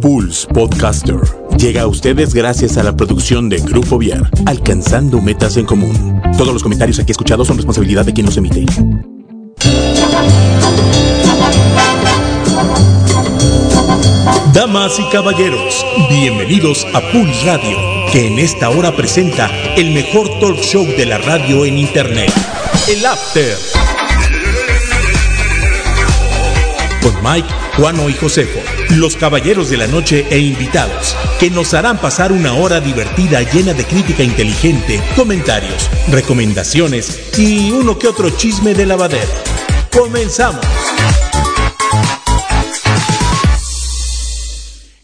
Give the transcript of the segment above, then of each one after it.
Pulse Podcaster llega a ustedes gracias a la producción de Grupo Viar, alcanzando metas en común. Todos los comentarios aquí escuchados son responsabilidad de quien los emite. Damas y caballeros, bienvenidos a Pulse Radio, que en esta hora presenta el mejor talk show de la radio en Internet, el After. Con Mike, Juano y Josefo, los caballeros de la noche e invitados, que nos harán pasar una hora divertida llena de crítica inteligente, comentarios, recomendaciones y uno que otro chisme de lavadero. Comenzamos.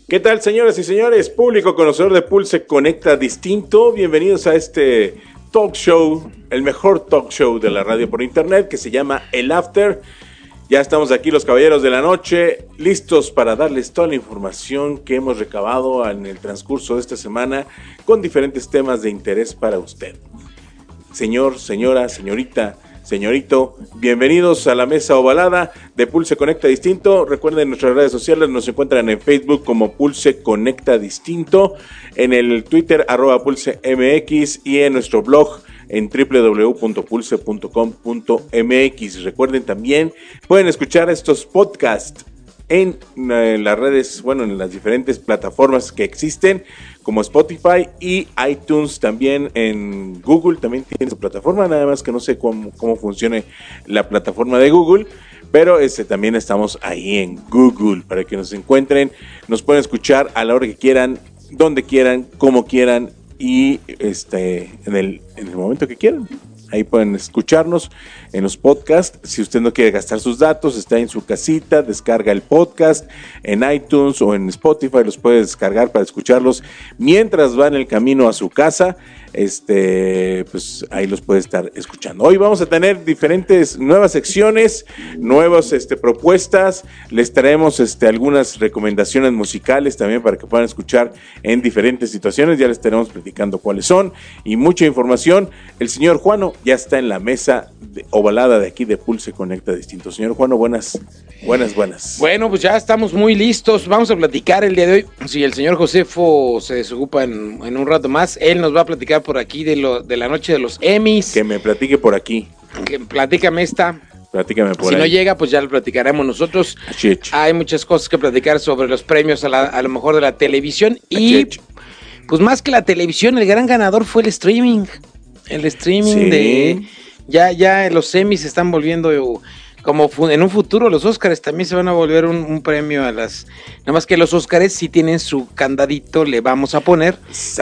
¿Qué tal, señoras y señores? Público conocedor de Pulse Conecta Distinto. Bienvenidos a este talk show, el mejor talk show de la radio por internet que se llama El After. Ya estamos aquí los caballeros de la noche, listos para darles toda la información que hemos recabado en el transcurso de esta semana con diferentes temas de interés para usted. Señor, señora, señorita, señorito, bienvenidos a la mesa ovalada de Pulse Conecta Distinto. Recuerden nuestras redes sociales, nos encuentran en Facebook como Pulse Conecta Distinto, en el Twitter arroba Pulse MX y en nuestro blog en www.pulse.com.mx. Recuerden también, pueden escuchar estos podcasts en, las redes, bueno, en las diferentes plataformas que existen, como Spotify y iTunes, también en Google, también tiene su plataforma, nada más que no sé cómo, cómo funcione la plataforma de Google. Pero este, también estamos ahí en Google para que nos encuentren. Nos pueden escuchar a la hora que quieran, donde quieran, como quieran y este en el, en el momento que quieran. Ahí pueden escucharnos en los podcasts. Si usted no quiere gastar sus datos, está en su casita, descarga el podcast en iTunes o en Spotify, los puede descargar para escucharlos mientras va en el camino a su casa. Este, pues ahí los puede estar escuchando. Hoy vamos a tener diferentes nuevas secciones, nuevas este, propuestas. Les traemos este, algunas recomendaciones musicales también para que puedan escuchar en diferentes situaciones. Ya les estaremos platicando cuáles son y mucha información. El señor Juano ya está en la mesa ovalada de aquí de Pulse Conecta Distinto. Señor Juano, buenas, buenas, buenas. Bueno, pues ya estamos muy listos. Vamos a platicar el día de hoy. Si el señor Josefo se desocupa en un rato más, él nos va a platicar por aquí de, lo, de la noche de los Emmys. Que me platique por aquí. Que platícame esta. Platícame por si ahí. no llega, pues ya lo platicaremos nosotros. Achich. Hay muchas cosas que platicar sobre los premios a, la, a lo mejor de la televisión. Y Achich. pues más que la televisión, el gran ganador fue el streaming. El streaming Sí. de... Ya, ya los Emmys se están volviendo como en un futuro los Óscares también se van a volver un, un premio a las... Nada más que los Óscares sí tienen su candadito, le vamos a poner,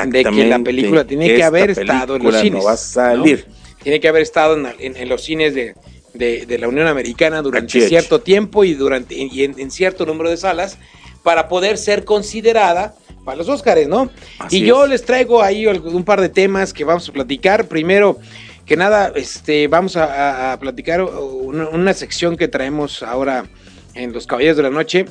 de que la película tiene que haber estado en los cines. No va a salir. ¿no? Tiene que haber estado en, en- en los cines de, de- de la Unión Americana durante cierto tiempo y, durante, y en, en cierto número de salas para poder ser considerada para los Óscares, ¿no? Así y yo es. les traigo ahí un par de temas que vamos a platicar. Primero que nada, este, vamos a, platicar una, una sección que traemos ahora en Los Caballeros de la Noche.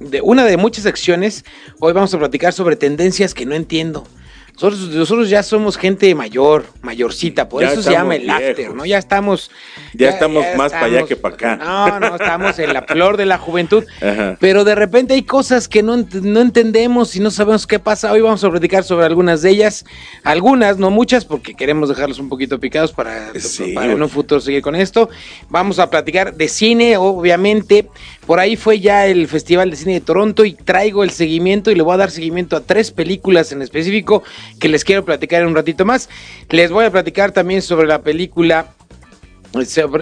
De una de muchas secciones, hoy vamos a platicar sobre tendencias que no entiendo. Nosotros, nosotros ya somos gente mayor, mayorcita, por Ya eso se llama el estamos after, viejos. ¿no? Ya estamos. Ya estamos más para allá que para acá. No, no, estamos en la flor de la juventud. Ajá. Pero de repente hay cosas que no, no entendemos y no sabemos qué pasa. Hoy vamos a platicar sobre algunas de ellas. Algunas, no muchas, porque queremos dejarlos un poquito picados para, Sí, para en un futuro seguir con esto. Vamos a platicar de cine, obviamente. Por ahí fue ya el Festival de Cine de Toronto y traigo el seguimiento y le voy a dar seguimiento a tres películas en específico que les quiero platicar en un ratito más. Les voy a platicar también sobre la película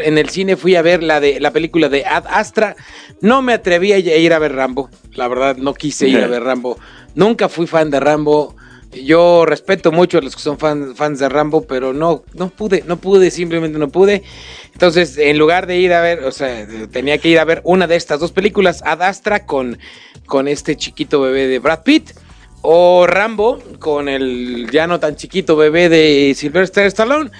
en el cine fui a ver la de la película de Ad Astra. No me atreví a ir a ver Rambo. La verdad, no quise ir a ver Rambo. Nunca fui fan de Rambo. Yo respeto mucho a los que son fan- fans de Rambo, pero no, no pude, no pude, simplemente no pude. Entonces, en lugar de ir a ver, o sea, tenía que ir a ver una de estas dos películas, Ad Astra con, con este chiquito bebé de Brad Pitt, o Rambo con el ya no tan chiquito bebé de Sylvester Stallone.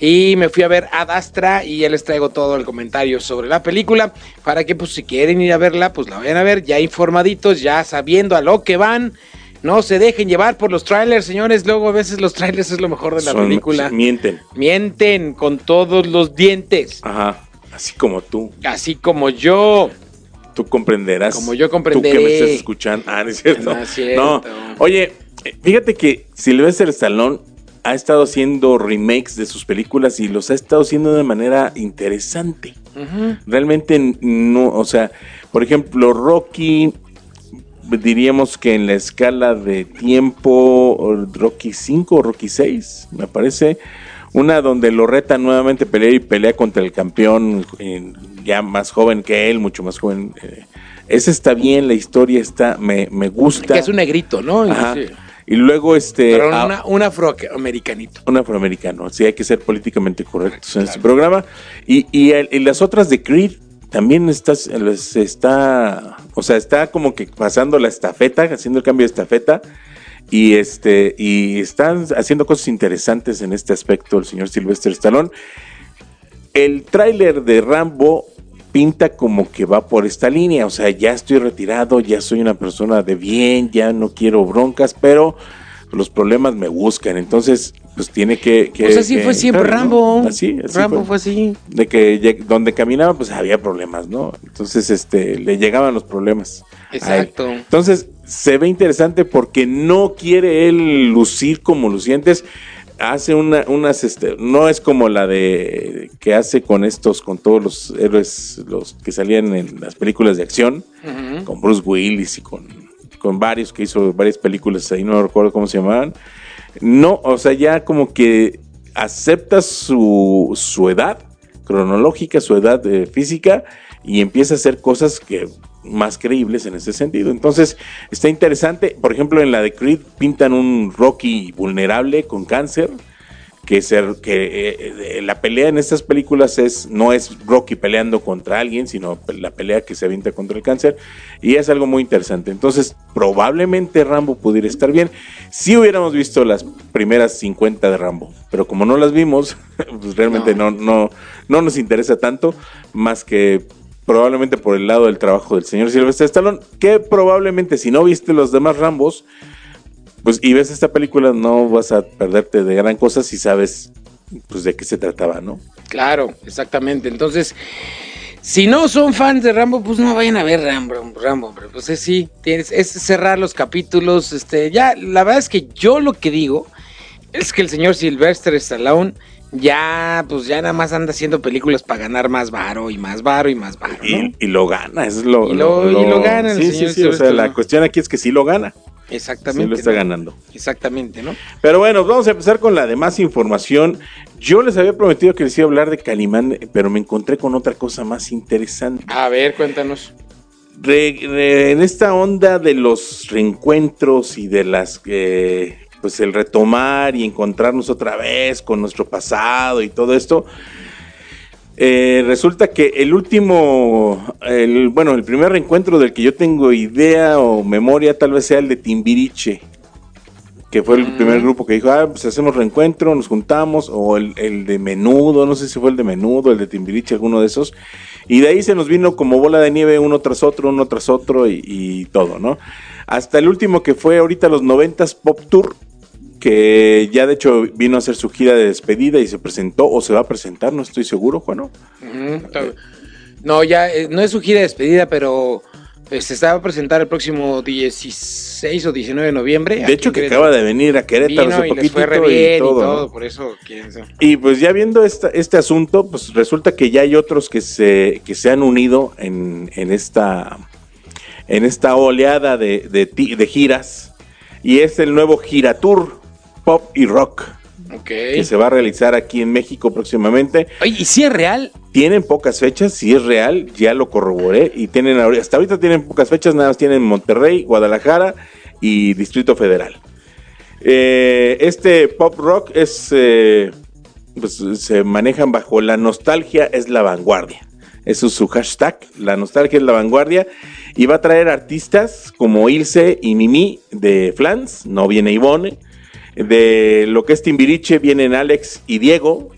Y me fui a ver Ad Astra y ya les traigo todo el comentario sobre la película para que pues si quieren ir a verla, pues la vayan a ver ya informaditos, ya sabiendo a lo que van. No se dejen llevar por los trailers, señores. Luego a veces los trailers es lo mejor de la Son- película. Mienten. Mienten con todos los dientes, Ajá. Así como tú. así como yo. tú comprenderás. Como yo comprenderé. Tú que me estás escuchando. Ah, no es cierto. No es cierto. No. Oye, eh, fíjate que Sylvester Stallone ha estado haciendo remakes de sus películas y los ha estado haciendo de manera interesante. Realmente no, o sea, por ejemplo, Rocky, diríamos que en la escala de tiempo, Rocky 5 o Rocky 6, me parece, una donde lo reta nuevamente a pelear y pelea contra el campeón eh, ya más joven que él, mucho más joven. eh, esa está bien, la historia está, me, me gusta. Que es un negrito, ¿no? Ajá. Y luego este... Pero ah, una- un afroamericanito. un afroamericano. Sí, hay que ser políticamente correctos en este programa. Y, y, el- y las otras de Creed también está, les está, o sea, está como que pasando la estafeta, haciendo el cambio de estafeta. Y este, y están haciendo cosas interesantes en este aspecto el señor Sylvester Stallone. El tráiler de Rambo pinta como que va por esta línea, o sea, ya estoy retirado, ya soy una persona de bien, ya no quiero broncas, pero los problemas me buscan, entonces pues tiene que... que Pues así que- fue siempre claro, Rambo. ¿no? Así, así Rambo fue. fue así. De que donde caminaba pues había problemas, ¿no? Entonces este le llegaban los problemas. Exacto. Entonces se ve interesante porque no quiere él lucir como lucientes. Hace una, unas, este, no es como la de que hace con estos, con todos los héroes, los que salían en las películas de acción, con Bruce Willis y con, con varios que hizo varias películas ahí, no recuerdo cómo se llamaban. No, o sea, ya como que acepta su, su edad cronológica, su edad eh, física y empieza a hacer cosas que más creíbles en ese sentido. Entonces, está interesante. Por ejemplo, en la de Creed pintan un Rocky vulnerable con cáncer. Que, ser, que eh, eh, la pelea en estas películas es no es Rocky peleando contra alguien, sino la pelea que se avienta contra el cáncer. Y es algo muy interesante. Entonces, probablemente Rambo pudiera estar bien si hubiéramos visto las primeras 50 de Rambo. Pero como no las vimos, pues realmente no, no, no nos interesa tanto, más que probablemente por el lado del trabajo del señor Sylvester Stallone, que probablemente si no viste los demás Rambos, pues y ves esta película no vas a perderte de gran cosa si sabes pues de qué se trataba, ¿no? Claro, exactamente. Entonces, si no son fans de Rambo, pues no vayan a ver Rambo, Rambo, hombre. Pues es, sí, tienes, es cerrar los capítulos. Este, ya, la verdad es que yo lo que digo es que el señor Sylvester Stallone ya, pues ya nada más anda haciendo películas para ganar más varo y más varo y más varo, Y, ¿no? y lo gana, eso es lo, Y lo- y lo gana el Sí, sí, sí, o sea, la cuestión aquí es que sí lo gana, Exactamente. lo está ¿no? ganando. Exactamente, ¿no? Pero bueno, vamos a empezar con la demás información. Yo les había prometido que les iba a hablar de Calimán, pero me encontré con otra cosa más interesante. A ver, cuéntanos. Re- re- en esta onda de los reencuentros y de las eh, pues el retomar y encontrarnos otra vez con nuestro pasado y todo esto eh, resulta que el último el, bueno el primer reencuentro del que yo tengo idea o memoria tal vez sea el de Timbiriche que fue el Mm. primer grupo que dijo, ah, pues hacemos reencuentro, nos juntamos, o el, el de Menudo, no sé si fue el de Menudo, el de Timbiriche, alguno de esos, y de ahí se nos vino como bola de nieve uno tras otro, uno tras otro, y, y todo, ¿no? Hasta el último que fue ahorita los 90s Pop Tour, que ya de hecho vino a hacer su gira de despedida y se presentó, o se va a presentar, no estoy seguro, Juano. Ujú. No, ya eh, no es su gira de despedida, pero eh, se está a presentar el próximo 16 o 19 de noviembre. De hecho, que acaba de venir a Querétaro hace y les fue re poquito bien y todo, ¿no? por eso quién sabe. Y pues ya viendo esta- este asunto, pues resulta que ya hay otros que se, que se han unido en, en esta, en esta oleada de, de giras. Y es el nuevo Giratour Pop y Rock Ok. que se va a realizar aquí en México próximamente. Oye, ¿y si es real? Tienen pocas fechas, si es real, ya lo corroboré. Y tienen hasta ahorita tienen pocas fechas, nada más tienen Monterrey, Guadalajara y Distrito Federal. Eh, este pop rock es, eh, pues se manejan bajo la nostalgia es la vanguardia. Eso es su hashtag, la nostalgia es la vanguardia. Y va a traer artistas como Ilse y Mimi de Flans, no viene Ivone. De lo que es Timbiriche vienen Alex y Diego.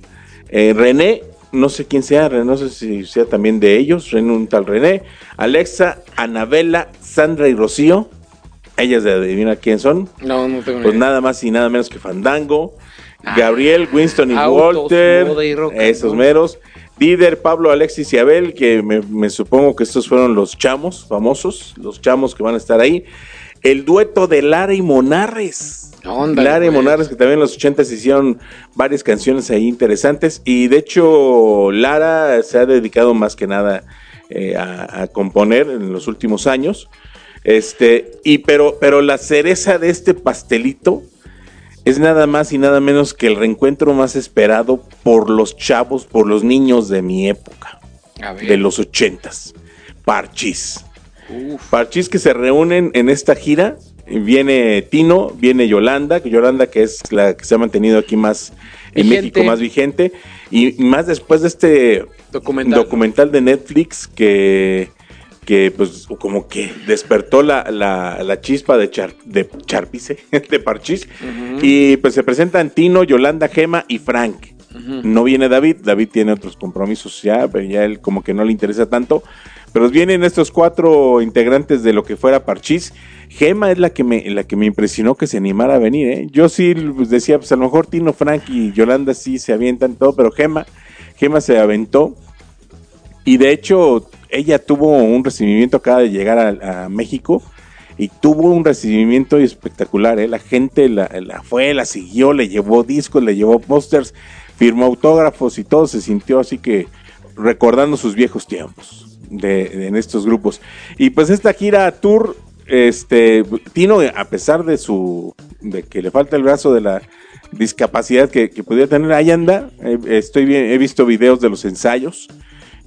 Eh, René, no sé quién sea, no sé si sea también de ellos, René, un tal René. Alexa, Anabela, Sandra y Rocío. Ellas de adivinar quién son. No, no tengo Pues idea. nada más y nada menos que Fandango. Ah. Gabriel, Winston y Autos, Walter. y esos meros. Líder Pablo, Alexis y Abel, que me, me supongo que estos fueron los chamos famosos, los chamos que van a estar ahí. El dueto de Lara y Monarres. Ándale, Lara y pues. Monarres, que también en los 80 hicieron varias canciones ahí interesantes. Y de hecho, Lara se ha dedicado más que nada eh, a, a componer en los últimos años. Este, y pero, pero la cereza de este pastelito es nada más y nada menos que el reencuentro más esperado por los chavos, por los niños de mi época, A ver. de los ochentas. Parchis. Parchis que se reúnen en esta gira. Viene Tino, viene Yolanda, que Yolanda que es la que se ha mantenido aquí más en Vigente. México, más vigente. Y más después de este Documental. documental de Netflix que, que pues como que despertó la, la- la chispa de, Char, de Charpice, de Parchis. Y pues se presentan Tino, Yolanda, Gema y Frank. No viene David, David tiene otros compromisos ya, pero ya él como que no le interesa tanto. Pero vienen estos cuatro integrantes de lo que fuera Parchis. Gema es la que me, la que me impresionó que se animara a venir, ¿eh? Yo sí pues, decía, pues a lo mejor Tino, Frank y Yolanda sí se avientan todo, pero Gema, Gema se aventó. Y de hecho, ella tuvo un recibimiento, acaba de llegar a, a México y tuvo un recibimiento espectacular. ¿eh? La gente la, la fue, la siguió, le llevó discos, le llevó pósters, firmó autógrafos y todo. Se sintió así que recordando sus viejos tiempos de, de- en estos grupos. Y pues esta gira tour, este, Tino, a pesar de su, de que le falta el brazo de la discapacidad que, que pudiera tener, ahí anda. Estoy bien, he visto videos de los ensayos.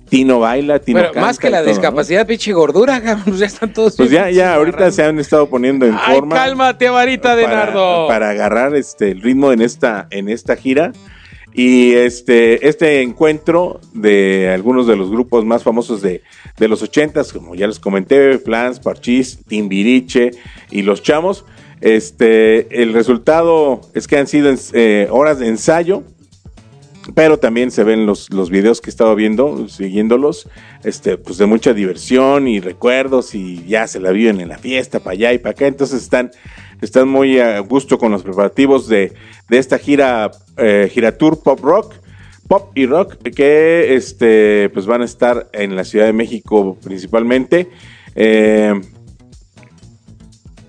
Tino baila, Tino Bueno, más que la todo, ¿no? discapacidad, pinche gordura, pues ya están todos. Pues ya, ya, ahorita se han estado poniendo en Ay, forma. cálmate, varita de para, nardo. para agarrar este el ritmo en esta, en esta gira. Y este, este encuentro de algunos de los grupos más famosos de, de los ochentas, como ya les comenté, Flans, Parchís, Timbiriche y Los Chamos. Este, el resultado es que han sido eh, horas de ensayo, pero también se ven los, los videos que he estado viendo, siguiéndolos, este, pues de mucha diversión y recuerdos y ya se la viven en la fiesta, para allá y para acá, entonces están, están muy a gusto con los preparativos de, de esta gira, eh, gira tour pop rock, pop y rock, que este, pues van a estar en la Ciudad de México principalmente. Eh,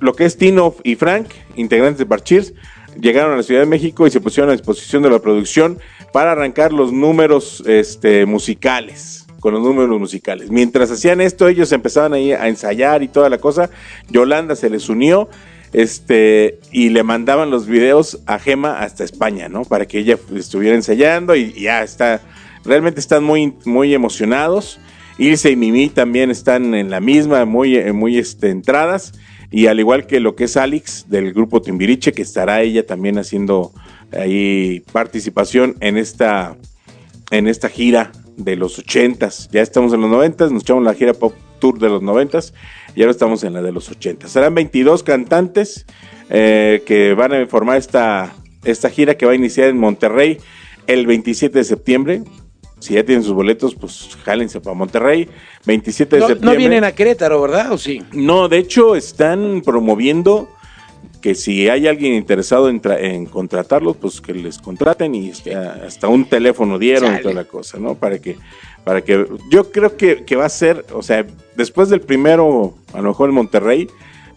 lo que es Tino y Frank, integrantes de Parchirs, llegaron a la Ciudad de México y se pusieron a disposición de la producción para arrancar los números este, musicales, con los números musicales. Mientras hacían esto, ellos empezaban ahí a ensayar y toda la cosa. Yolanda se les unió este, y le mandaban los videos a Gema hasta España, ¿no? Para que ella estuviera ensayando y, y ya está, realmente están muy, muy emocionados. Ilse y Mimi también están en la misma, muy, eh, muy este, entradas. Y al igual que lo que es Alex del grupo Timbiriche, que estará ella también haciendo ahí participación en esta, en esta gira de los ochentas. Ya estamos en los noventas, nos echamos la gira Pop Tour de los noventas y ahora estamos en la de los ochentas. Serán 22 cantantes eh, que van a formar esta, esta gira que va a iniciar en Monterrey el 27 de septiembre. Si ya tienen sus boletos, pues jálense para Monterrey. 27 de No, septiembre. no vienen a Querétaro, ¿verdad? ¿O sí? No, de hecho están promoviendo que si hay alguien interesado en, tra- en contratarlos, pues que les contraten y hasta, hasta un teléfono dieron Chale. y toda la cosa, ¿no? Para que, para que, yo creo que, que va a ser, o sea, después del primero, a lo mejor en Monterrey,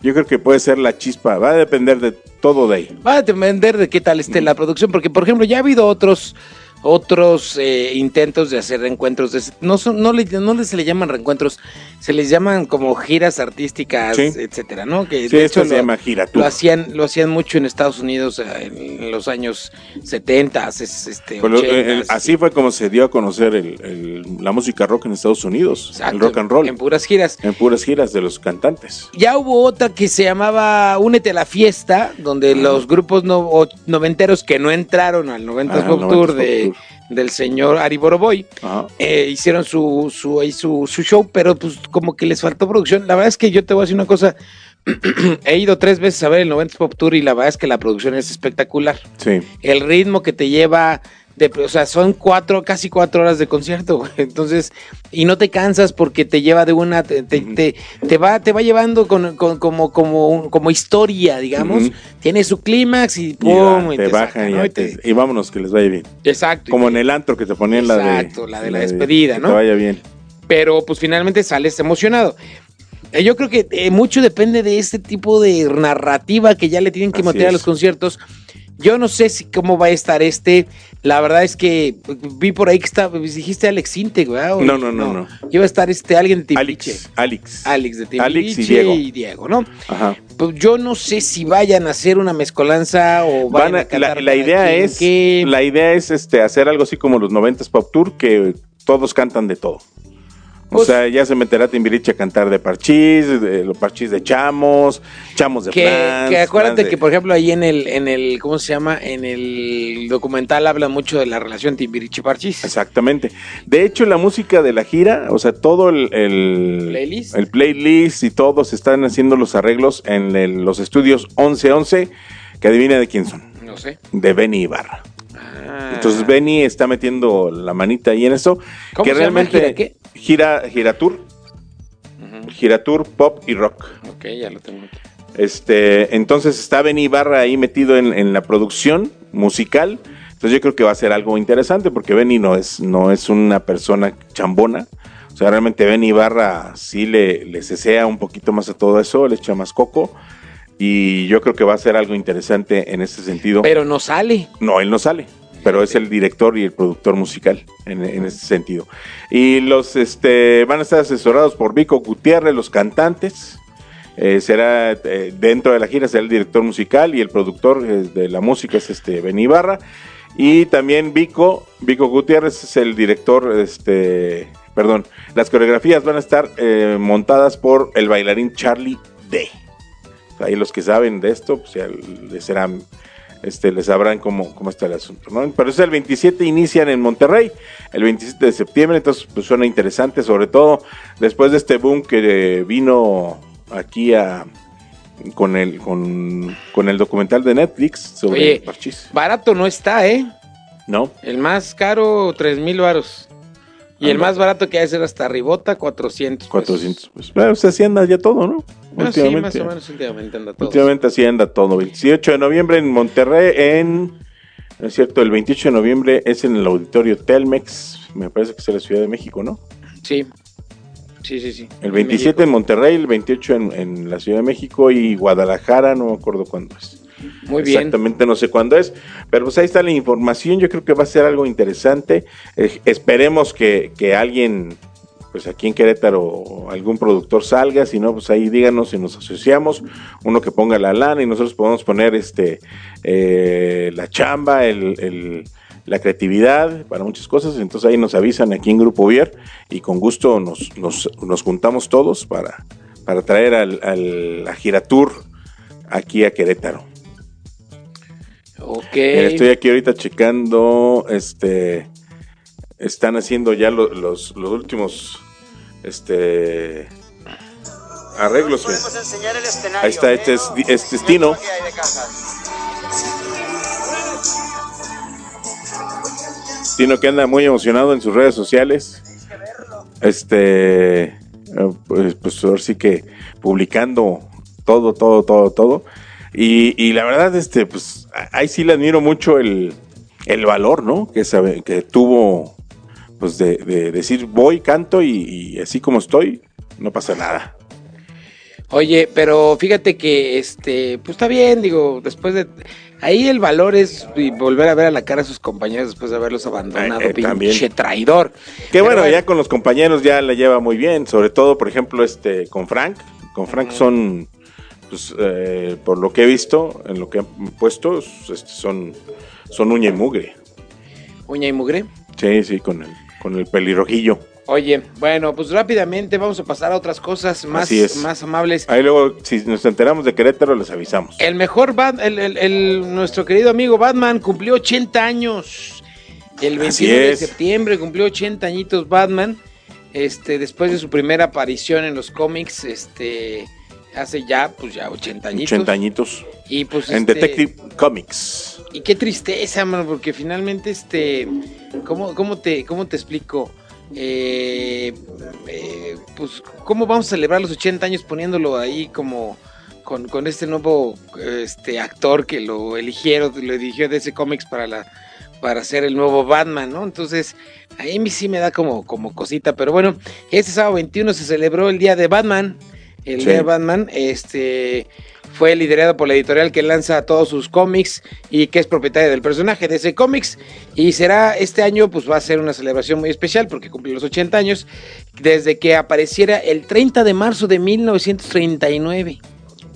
yo creo que puede ser la chispa, va a depender de todo de ahí. Va a depender de qué tal esté la producción, porque por ejemplo ya ha habido otros otros eh, intentos de hacer reencuentros, de no son, no, le, no se le llaman reencuentros, se les llaman como giras artísticas, Sí. etcétera, ¿no? Que Sí, de esto hecho se lo- llama gira. Lo hacían, lo hacían mucho en Estados Unidos eh, en los años 70, este, eh, 80. así fue como se dio a conocer el- el- la música rock en Estados Unidos, Exacto, el rock and roll, En en, puras giras. puras giras de los cantantes. Ya hubo otra que se llamaba Únete a la fiesta, donde los grupos no, o- noventeros que no entraron al 90s Ah, Pop 90s Tour de, Tour. Del señor Ari Boroboy, eh, hicieron su, su, su, su show, pero pues como que les faltó producción. La verdad es que yo te voy a decir una cosa, he ido tres veces a ver el 90s Pop Tour y la verdad es que la producción es espectacular. Sí. El ritmo que te lleva de, o sea, son cuatro, casi cuatro horas de concierto, güey. Entonces, y no te cansas porque te lleva de una, te, te, te, te va, te va llevando con, con- como, como, como historia, digamos. Tiene su clímax y pum, y te bajan y, Y vámonos que les vaya bien. Exacto. Como en el antro que te ponían la de. Exacto, la de la despedida, que ¿no? Te vaya bien. pero pues finalmente sales emocionado. Eh, Yo creo que eh, mucho depende de este tipo de narrativa que ya le tienen que Así meter a los conciertos. Yo no sé si cómo va a estar este. La verdad es que vi por ahí que estaba, dijiste Alex Integ, ¿verdad? O- No, no, no, no. Iba a estar este alguien de Timbiriche. Alex. Alex. Alex de Timbiriche Alex y Diego. y Diego, ¿no? Ajá. Pues yo no sé si vayan a hacer una mezcolanza o vayan Van a- la, idea es la idea es este hacer algo así como los 90s Pop Tour que todos cantan de todo. O Pues- sea, ya se meterá Timbiriche a cantar de parchís, de los parchís de chamos, chamos de que, que acuérdate de- que por ejemplo ahí en el en el cómo se llama en el documental habla mucho de la relación Timbiriche Parchís Exactamente. De hecho, la música de la gira, o sea, todo el, el Playlist. el playlist y todos están haciendo los arreglos en el- los estudios 1111, que adivina de quién son, no sé de Benny Ibarra. Ah. Entonces Benny está metiendo la manita ahí en eso, ¿Cómo que se llama? realmente ¿Gira qué? Gira gira tour, Ujú. gira tour pop y rock. ok ya lo tengo aquí. Este, entonces está Benny Ibarra ahí metido en, en la producción musical. Entonces yo creo que va a ser algo interesante porque Benny no es, no es una persona chambona. O sea, realmente Benny Ibarra sí le, le cesea un poquito más a todo eso, le echa más coco. Y yo creo que va a ser algo interesante en ese sentido. pero no sale No, él no sale, pero es el director y el productor musical en, en ese sentido. Y los este van a estar asesorados por Vico Gutiérrez, los cantantes. Eh, será eh, dentro de la gira será el director musical y el productor eh, de la música es este Benny Ibarra. Y también Vico, Vico Gutiérrez es el director, este, perdón, las coreografías van a estar montadas por el bailarín Charlie Day. Ahí los que saben de esto, pues ya serán, este, les sabrán cómo, cómo está el asunto, ¿no? Pero es el 27 inician en Monterrey, el 27 de septiembre, entonces pues suena interesante, sobre todo después de este boom que vino aquí a con el con, con el documental de Netflix sobre Oye. Parchís, barato no está eh ¿no? el más caro tres mil varos y el Anda. más barato que hay ser hasta Ribota 400 pesos. 400, pues, bueno, pues así anda ya todo, ¿no? Ah, sí, más o menos últimamente anda todo Últimamente así anda todo. 28 de noviembre en Monterrey, en. No es cierto, el 28 de noviembre es en el auditorio Telmex. Me parece que es en la Ciudad de México, ¿no? sí sí sí sí El 27 en México. Monterrey, el 28 en, en la Ciudad de México y Guadalajara, no me acuerdo cuándo es. Muy bien Exactamente, no sé cuándo es. Pero pues ahí está la información. Yo creo que va a ser algo interesante. Eh, esperemos que, que alguien, pues aquí en Querétaro, algún productor salga. Si no, pues ahí díganos si nos asociamos. Uno que ponga la lana y nosotros podemos poner este eh, la chamba, el, la creatividad para muchas cosas. Entonces ahí nos avisan aquí en Grupo Vier y con gusto nos, nos, nos juntamos todos para, para traer al, al, a Giratur aquí a Querétaro. Ok Mira, Estoy aquí ahorita checando, este, están haciendo ya lo- los, los últimos, este, arreglos. Ahí está, este es, este es Tino. ¿qué hay de cajas? Tino que anda muy emocionado en sus redes sociales. Este, eh, pues, pues ahora sí que publicando todo, todo, todo, todo. Y, y la verdad, este, pues ahí sí le admiro mucho el, el valor, ¿no? Que, sabe, que tuvo, pues de, de decir voy, canto y, y así como estoy, no pasa nada. Oye, pero fíjate que este, pues está bien, digo, después de ahí el valor es volver a ver a la cara a sus compañeros después de haberlos abandonado, Eh, eh, pinche también. traidor. Que bueno, ya con los compañeros ya la lleva muy bien, sobre todo, por ejemplo, este con Frank. Con Frank son, pues, eh, por lo que he visto, en lo que han puesto, este, son, son uña y mugre. Uña y mugre. Sí, sí, con el, con el pelirrojillo. Oye, bueno, pues rápidamente vamos a pasar a otras cosas más, más amables. Ahí luego, si nos enteramos de Querétaro, les avisamos. El mejor Bat, el, el- el- nuestro querido amigo Batman cumplió 80 años. El Así 21 de septiembre cumplió 80 añitos Batman. Este, después de su primera aparición en los cómics, este, hace ya, pues ya 80 añitos. 80 añitos. Y pues En este, Detective Comics. Y qué tristeza, mano, porque finalmente, este, ¿cómo, cómo, te, cómo te explico? Eh, eh, pues, ¿cómo vamos a celebrar los 80 años poniéndolo ahí como con, con este nuevo este, actor que lo eligieron, lo eligió de ese cómics para la para hacer el nuevo Batman, ¿no? Entonces, a mí sí me da como, como cosita, pero bueno, este sábado 21 se celebró el Día de Batman, el Sí. De Batman, este fue liderado por la editorial que lanza todos sus cómics y que es propietaria del personaje de ese cómics y será este año pues va a ser una celebración muy especial porque cumple los 80 años desde que apareciera el 30 de marzo de 1939.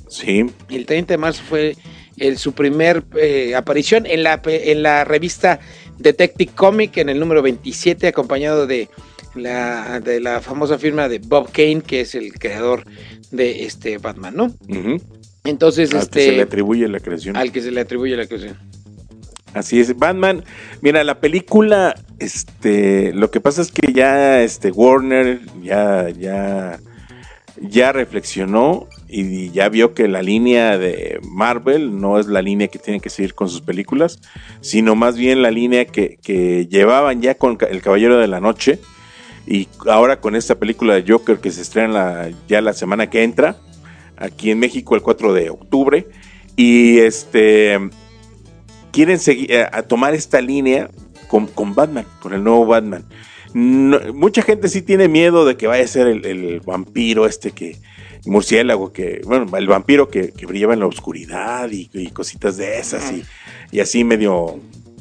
Sí. El 30 de marzo fue el- su primer eh, aparición en la, en la revista Detective Comic en el número 27 acompañado de la, de la famosa firma de Bob Kane que es el creador de este Batman, ¿no? Entonces, Al este, que se le atribuye la creación. al que se le atribuye la creación. Así es, Batman. Mira, la película, este, lo que pasa es que ya, este, Warner ya, ya, ya reflexionó y ya vio que la línea de Marvel no es la línea que tienen que seguir con sus películas, sino más bien la línea que, que llevaban ya con El Caballero de la Noche y ahora con esta película de Joker que se estrena ya la semana que entra, aquí en México el 4 de octubre, y este quieren seguir eh, a tomar esta línea con, con Batman, con el nuevo Batman. Mucha gente sí tiene miedo de que vaya a ser el, el vampiro este que murciélago que bueno el vampiro que, que brillaba en la oscuridad y, y cositas de esas y, y así medio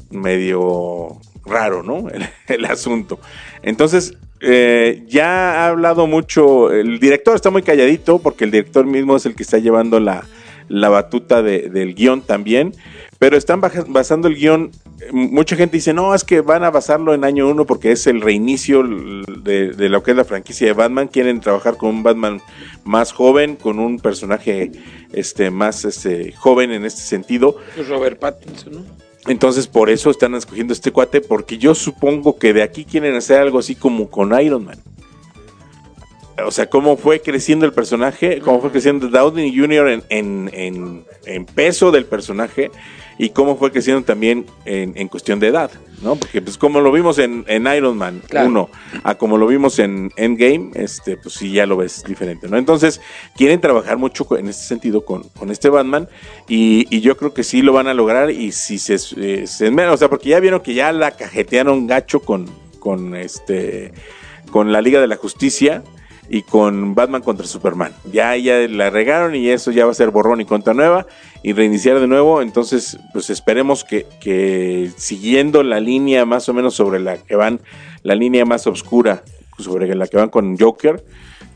medio raro no el, el asunto. Entonces eh, ya ha hablado mucho el director está muy calladito porque el director mismo es el que está llevando la, la batuta de- del guion también pero están basando el guion. eh, Mucha gente dice, no, es que van a basarlo en año uno porque es el reinicio de, de lo que es la franquicia de Batman. Quieren trabajar con un Batman más joven, con un personaje este, más este, joven en este sentido. Robert Pattinson, ¿no? Entonces, por eso están escogiendo este cuate, porque yo supongo que de aquí quieren hacer algo así como con Iron Man. O sea, cómo fue creciendo el personaje, cómo fue creciendo Downey Jr. en, en, en- en peso del personaje y cómo fue creciendo también en, en cuestión de edad, ¿no? Porque pues como lo vimos en, en Iron Man Claro. 1, a como lo vimos en Endgame, este, pues sí ya lo ves diferente, ¿no? Entonces, quieren trabajar mucho en este sentido con, con este Batman y, y yo creo que sí lo van a lograr y si se, eh, se o sea, porque ya vieron que ya la cajetearon gacho con, con este, con la Liga de la Justicia y con Batman contra Superman. Ya, ya la regaron y eso ya va a ser borrón y cuenta nueva y reiniciar de nuevo. Entonces, pues esperemos que, siguiendo la línea más o menos sobre la que van, la línea más oscura sobre la que van con Joker,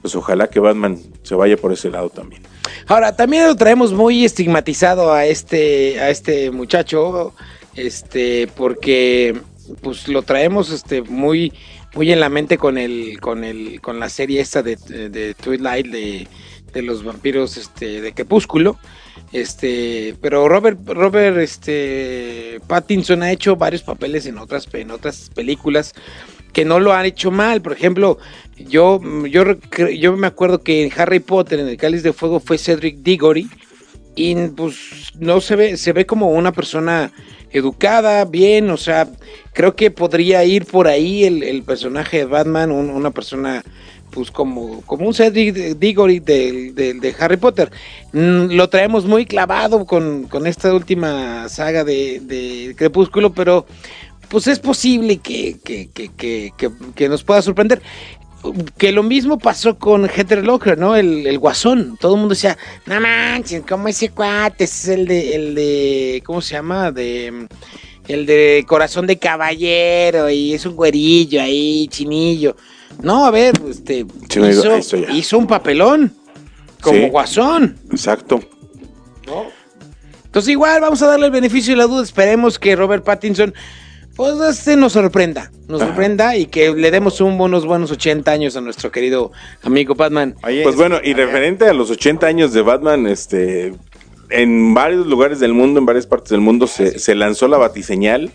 pues ojalá que Batman se vaya por ese lado también. Ahora, también lo traemos muy estigmatizado a este, a este muchacho, este, porque pues lo traemos este muy, muy en la mente con el, con el, con la serie esta de, de Twilight de, de los vampiros este, de Crepúsculo. Este, pero Robert, Robert este, Pattinson ha hecho varios papeles en otras, en otras películas que no lo han hecho mal. Por ejemplo, yo, yo, yo me acuerdo que en Harry Potter, en el Cáliz de Fuego, fue Cedric Diggory. Y pues no se ve, se ve como una persona educada, bien, o sea, creo que podría ir por ahí el, el personaje de Batman, un- una persona pues como, como un Cedric Diggory de, de- de Harry Potter. Mm, lo traemos muy clavado con, con esta última saga de, Crepúsculo, pero pues es posible que, que, que, que, nos pueda sorprender. Que lo mismo pasó con Heather Locker, ¿no? El, el guasón. Todo el mundo decía, no manches, como ese cuate, es el de, el de, ¿cómo se llama? De, el de corazón de caballero y es un güerillo ahí, chinillo. No, a ver, este, Sí, me digo, hizo, eso ya. hizo un papelón como Sí. guasón. Exacto. Entonces igual vamos a darle el beneficio de la duda. Esperemos que Robert Pattinson pues este nos sorprenda, nos Ajá. sorprenda y que le demos un buenos buenos 80 años a nuestro querido amigo Batman. Oye, Pues bueno, y referente a los 80 años de Batman, este, en varios lugares del mundo, en varias partes del mundo, se, se lanzó la batiseñal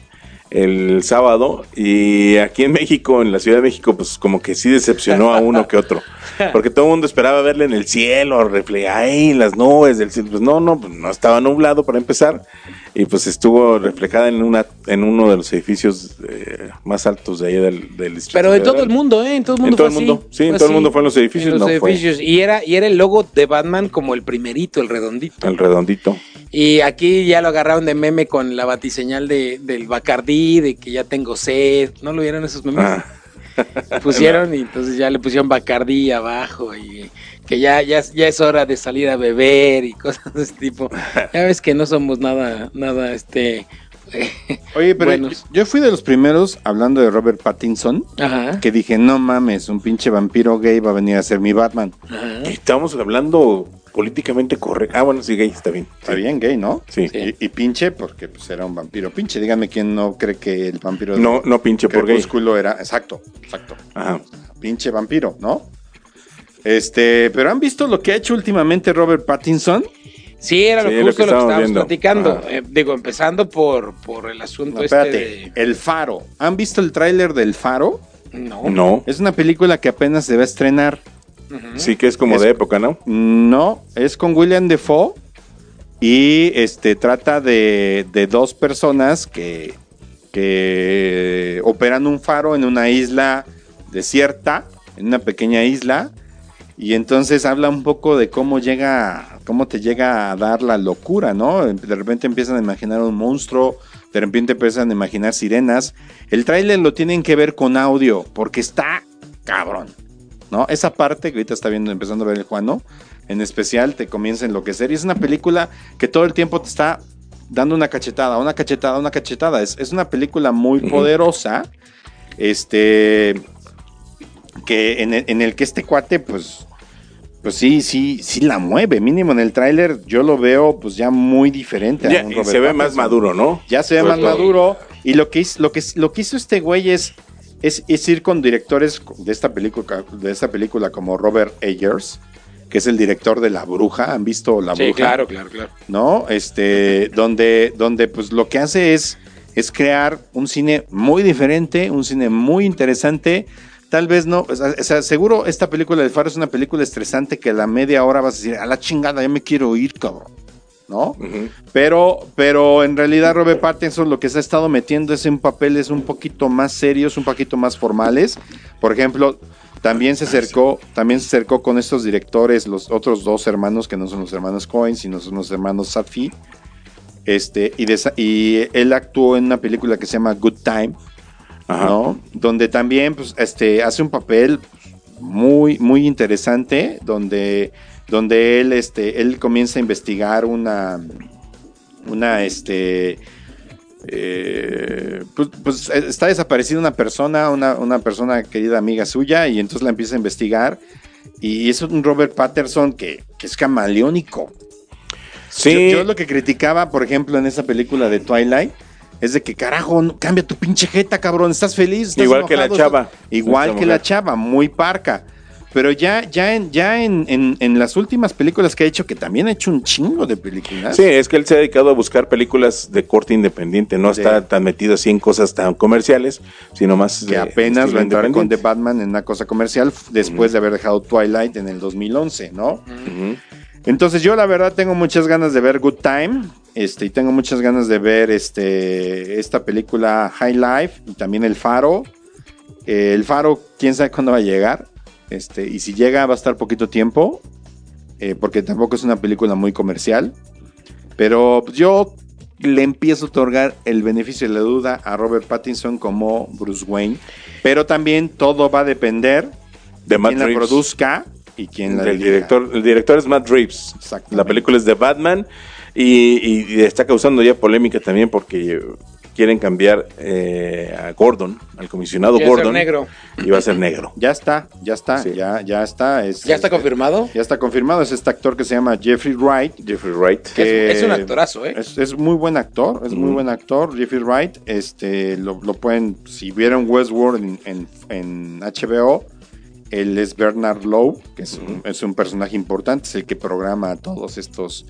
el sábado y aquí en México, en la Ciudad de México, pues como que sí decepcionó a uno que otro. Porque todo el mundo esperaba verle en el cielo, reflejar, ay, las nubes del cielo. Pues no, no, pues no estaba nublado para empezar. Y pues estuvo reflejada en una en uno de los edificios eh, más altos de ahí del, del Distrito Pero en todo el mundo, ¿eh? En todo el mundo En todo el fue mundo. así. Sí, en todo el mundo fue en los edificios, En los no fue. edificios. Y era, y era el logo de Batman como el primerito, el redondito. El redondito. Y aquí ya lo agarraron de meme con la batiseñal de, del Bacardí, de que ya tengo sed. ¿No lo vieron esos memes? Ah. Pusieron y entonces ya le pusieron Bacardí abajo y que ya, ya, ya es hora de salir a beber y cosas de ese tipo. Ya ves que no somos nada, nada, este... Oye, pero Buenos. yo fui de los primeros, hablando de Robert Pattinson, Ajá. que dije, no mames, un pinche vampiro gay va a venir a ser mi Batman. ajá. Estamos hablando políticamente correcto. Ah, bueno, sí, gay, está bien. Está Sí. bien gay, ¿no? Sí. Sí. Y, y pinche porque pues, era un vampiro pinche. Dígame quién no cree que el vampiro No, no pinche por gay. Crepúsculo era... Exacto, exacto. Ajá. Pinche vampiro, ¿no? Este, pero ¿han visto lo que ha hecho últimamente Robert Pattinson? Sí, era lo, Sí, lo justo que lo que estábamos viendo. platicando. Eh, digo, empezando por, por el asunto No, este espérate, El Faro. ¿Han visto el tráiler del Faro? No. No. Es una película que apenas se va a estrenar. Sí que es como Es- de época, ¿no? No, es con William Defoe y este trata de, de dos personas que, que operan un faro en una isla desierta, en una pequeña isla, y entonces habla un poco de cómo llega, cómo te llega a dar la locura, ¿no? De repente empiezan a imaginar un monstruo, de repente empiezan a imaginar sirenas. El tráiler lo tienen que ver con audio, porque está cabrón. ¿No? Esa parte que ahorita está viendo, empezando a ver el Juano, en especial te comienza a enloquecer. Y es una película que todo el tiempo te está dando una cachetada, una cachetada, una cachetada. Es, es una película muy poderosa. Este. Que en el, en el que este cuate, pues. Pues sí, sí, sí la mueve. Mínimo en el tráiler yo lo veo pues ya muy diferente. a Ya, un y Robert se ve más maduro, ¿no? Ya se ve Sobre más todo. maduro. Y lo que, hizo, lo, que, lo que hizo este güey es, es, es ir con directores de esta, película, de esta película como Robert Eggers, que es el director de La Bruja. ¿Han visto La Sí, Bruja? claro, claro, claro. ¿No? Este, donde, donde pues lo que hace es, es crear un cine muy diferente, un cine muy interesante. Tal vez no, o sea, seguro esta película de Faro es una película estresante que a la media hora vas a decir, a la chingada, ya me quiero ir, cabrón. ¿No? Pero, pero en realidad Robert Pattinson lo que se ha estado metiendo es en papeles un poquito más serios, un poquito más formales. Por ejemplo, también se acercó, también se acercó con estos directores, los otros dos hermanos que no son los hermanos Cohen, sino son los hermanos Safi. Este, y, de esa- y él actuó en una película que se llama Good Time, Ajá. ¿no? Donde también pues, este, hace un papel muy, muy interesante, donde, donde él, este, él comienza a investigar una, una, este, eh, pues, pues, está desaparecida una persona, una, una persona querida amiga suya, y entonces la empieza a investigar. Y es un Robert Patterson que, que es camaleónico. Sí. Yo, yo lo que criticaba, por ejemplo, en esa película de Twilight, es de que carajo, no- cambia tu pinche jeta, cabrón, estás feliz. estás Igual que la chava. Igual que la chava, muy parca. Pero ya, ya, en, ya en, en- en las últimas películas que ha hecho, que también ha hecho un chingo de películas. Sí, es que él se ha dedicado a buscar películas de corte independiente, no Sí. está tan metido así en cosas tan comerciales, sino más que de apenas estilo va a entrar con The. Batman en una cosa comercial después de haber dejado Twilight en el 2011, ¿no? Ujú. Entonces yo la verdad tengo muchas ganas de ver Good Time, este, y tengo muchas ganas de ver este, esta película High Life y también El Faro. Eh, el Faro, quién sabe cuándo va a llegar, este, y si llega va a estar poquito tiempo, eh, porque tampoco es una película muy comercial, pero pues, yo le empiezo a otorgar el beneficio de la duda a Robert Pattinson como Bruce Wayne, pero también todo va a depender De de Matt quién la produzca y quién la el dirija. director, el director es Matt Reeves. La película es de Batman y, y está causando ya polémica también porque quieren cambiar eh, a Gordon, al comisionado Quiere ser Gordon. negro. Y va a ser negro. Ya está, ya está, Sí. ya, ya está. es- ¿Ya está es- confirmado? Ya está confirmado. Es este actor que se llama Jeffrey Wright. Jeffrey Wright. que Es, es un actorazo, ¿eh? Es, es muy buen actor, es muy buen actor, Jeffrey Wright. Este, lo, lo pueden, si vieron Westworld en, en- en HBO, él es Bernard Lowe, que es, un, es un personaje importante, es el que programa a todos estos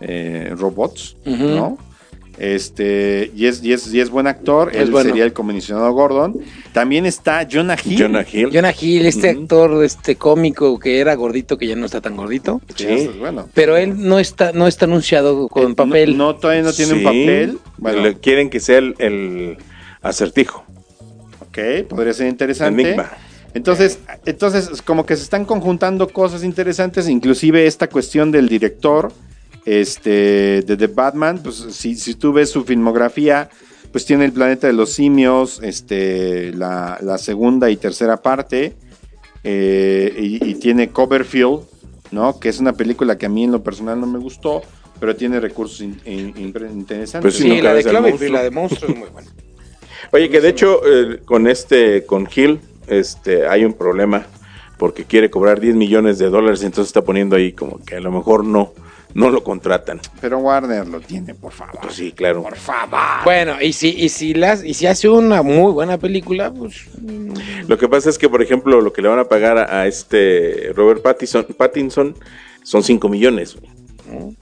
eh, robots. ¿no? Este, y es, y es, y es buen actor. Es Él bueno. sería el comisionado Gordon. También está Jonah Hill. Jonah Hill. Jonah Hill, este actor este cómico que era gordito, que ya no está tan gordito. Sí, Sí. eso es bueno. Pero él no está, no está anunciado con Eh, papel. No, no, todavía no tiene un papel. Bueno, Le quieren que sea el, el acertijo. ok, podría ser interesante. Enigma. Entonces, entonces, como que se están conjuntando cosas interesantes, inclusive esta cuestión del director este, de The Batman, pues si, si tú ves su filmografía, pues tiene el planeta de los simios, este, la, la segunda y tercera parte, eh, y, y tiene Coverfield, ¿no? Que es una película que a mí en lo personal no me gustó, pero tiene recursos in- in- in- interesantes. Pues sí, la de Cloverfield, monstruo. la de monstruos es muy buena. Oye, que de hecho, eh, con este, con Hill, este, hay un problema porque quiere cobrar 10 millones de dólares, entonces está poniendo ahí como que a lo mejor no, no lo contratan. Pero Warner lo tiene, por favor. Pues sí, claro. Por favor. Bueno, y si, y si las, y si hace una muy buena película, pues Lo que pasa es que, por ejemplo, lo que le van a pagar a, a este Robert Pattinson, Pattinson son 5 millones. güey.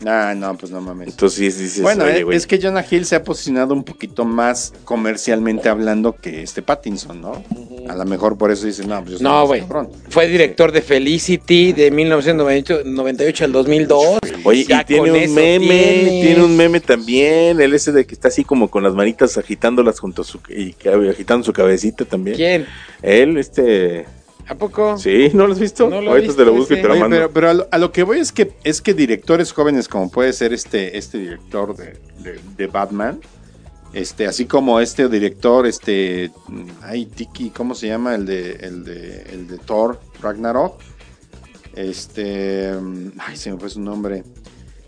Ah, no, pues no mames. Entonces sí, dices, Bueno, oye, eh, es que Jonah Hill se ha posicionado un poquito más comercialmente hablando que este Pattinson, ¿no? A lo mejor por eso dicen, no, pues yo soy no, güey. Fue director de Felicity de 1998 al 2002. Oye, Ya y tiene un meme, tienes. tiene un meme también, el ese de que está así como con las manitas agitándolas junto a su y agitando su cabecita también. ¿Quién? Él, este, ¿A poco? sí, ¿no lo has visto? No lo he Ahorita te lo busco y te lo Oye, mando. pero, pero a, lo, a lo que voy es que es que directores jóvenes como puede ser este, este director de, de- de Batman, este, así como este director, este, ay, Tiki, ¿cómo se llama? El de, el de, el de Thor, Ragnarok. Este, mm, ay, se me fue su nombre.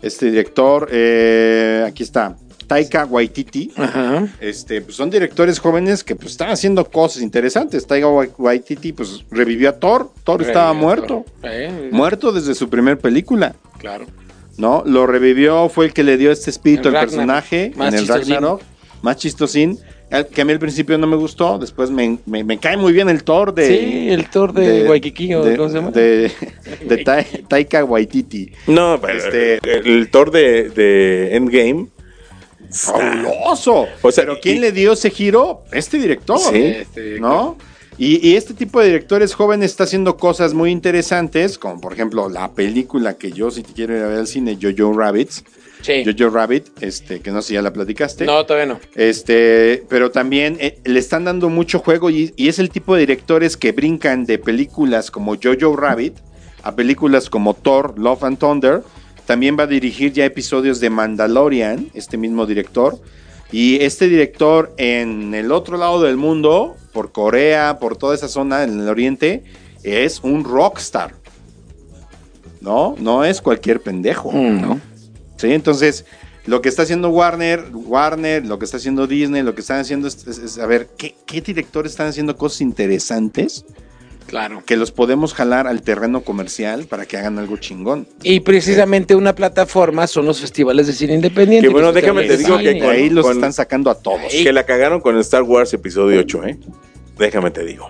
Este director, eh, aquí está, Taika Waititi. Ajá. Este, pues son directores jóvenes que pues están haciendo cosas interesantes. Taika Wai- Waititi pues revivió a Thor. Thor estaba muerto. Eh, Muerto desde su primer película, Claro. ¿no? Lo revivió, fue el que le dio este espíritu El al personaje Más en el. Ragnarok. Más chistosín. Que a mí al principio no me gustó, después me, me- me cae muy bien el Thor de... sí, el Thor de, Waikiki, ¿o de, ¿cómo se llama? de- de Ta- Taika Waititi. No, pero Este- el Thor de, de Endgame. ¡Fabuloso! O sea, Pero ¿quién y- le dio ese giro? Este director. Sí. Este, ¿no? Y, y este tipo de directores jóvenes está haciendo cosas muy interesantes, como por ejemplo la película que yo si te quiero ir a ver al cine, Jojo Rabbits, Sí. Jojo Rabbit, este, que no sé si ya la platicaste. No, todavía no. Este, pero también eh, le están dando mucho juego y, y es el tipo de directores que brincan de películas como Jojo Rabbit a películas como Thor, Love and Thunder. También va a dirigir ya episodios de Mandalorian, este mismo director. Y este director en el otro lado del mundo, por Corea, por toda esa zona en el oriente, es un rockstar. ¿No? No es cualquier pendejo. Mm, no. ¿sí? Entonces, lo que está haciendo Warner, Warner, lo que está haciendo Disney, lo que están haciendo es, es- es, a ver, ¿qué, qué directores están haciendo cosas interesantes Claro. que los podemos jalar al terreno comercial para que hagan algo chingón? Y precisamente una plataforma son los festivales de cine independiente. Que bueno, déjame te digo que ahí los con- están sacando a todos. Que la cagaron con Star Wars episodio 8, ¿eh? Déjame te digo.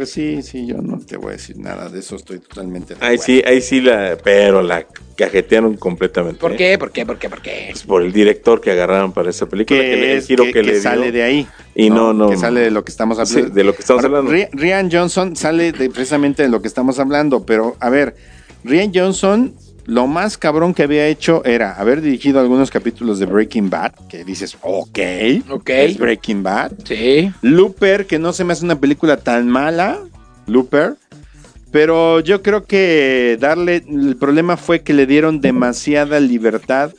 Pues sí, sí, yo no te voy a decir nada de eso, estoy totalmente de Ahí acuerdo. sí, ahí sí la, pero la cajetearon completamente. ¿Por ¿eh? qué? ¿Por qué? ¿Por qué? ¿Por qué? Pues por el director que agarraron para esa película, que, le- el es, giro que, que, que le dio. sale de ahí. Y no, no. Que sale de lo que estamos Sí, hablando. de lo que estamos Ahora, hablando. Ri- Rian Johnson sale de, precisamente de lo que estamos hablando, pero a ver, Rian Johnson, lo más cabrón que había hecho era haber dirigido algunos capítulos de Breaking Bad, que dices, ok, Ok. es Breaking Bad. Sí. Looper, que no se me hace una película tan mala, Looper. Pero yo creo que darle, el problema fue que le dieron demasiada libertad,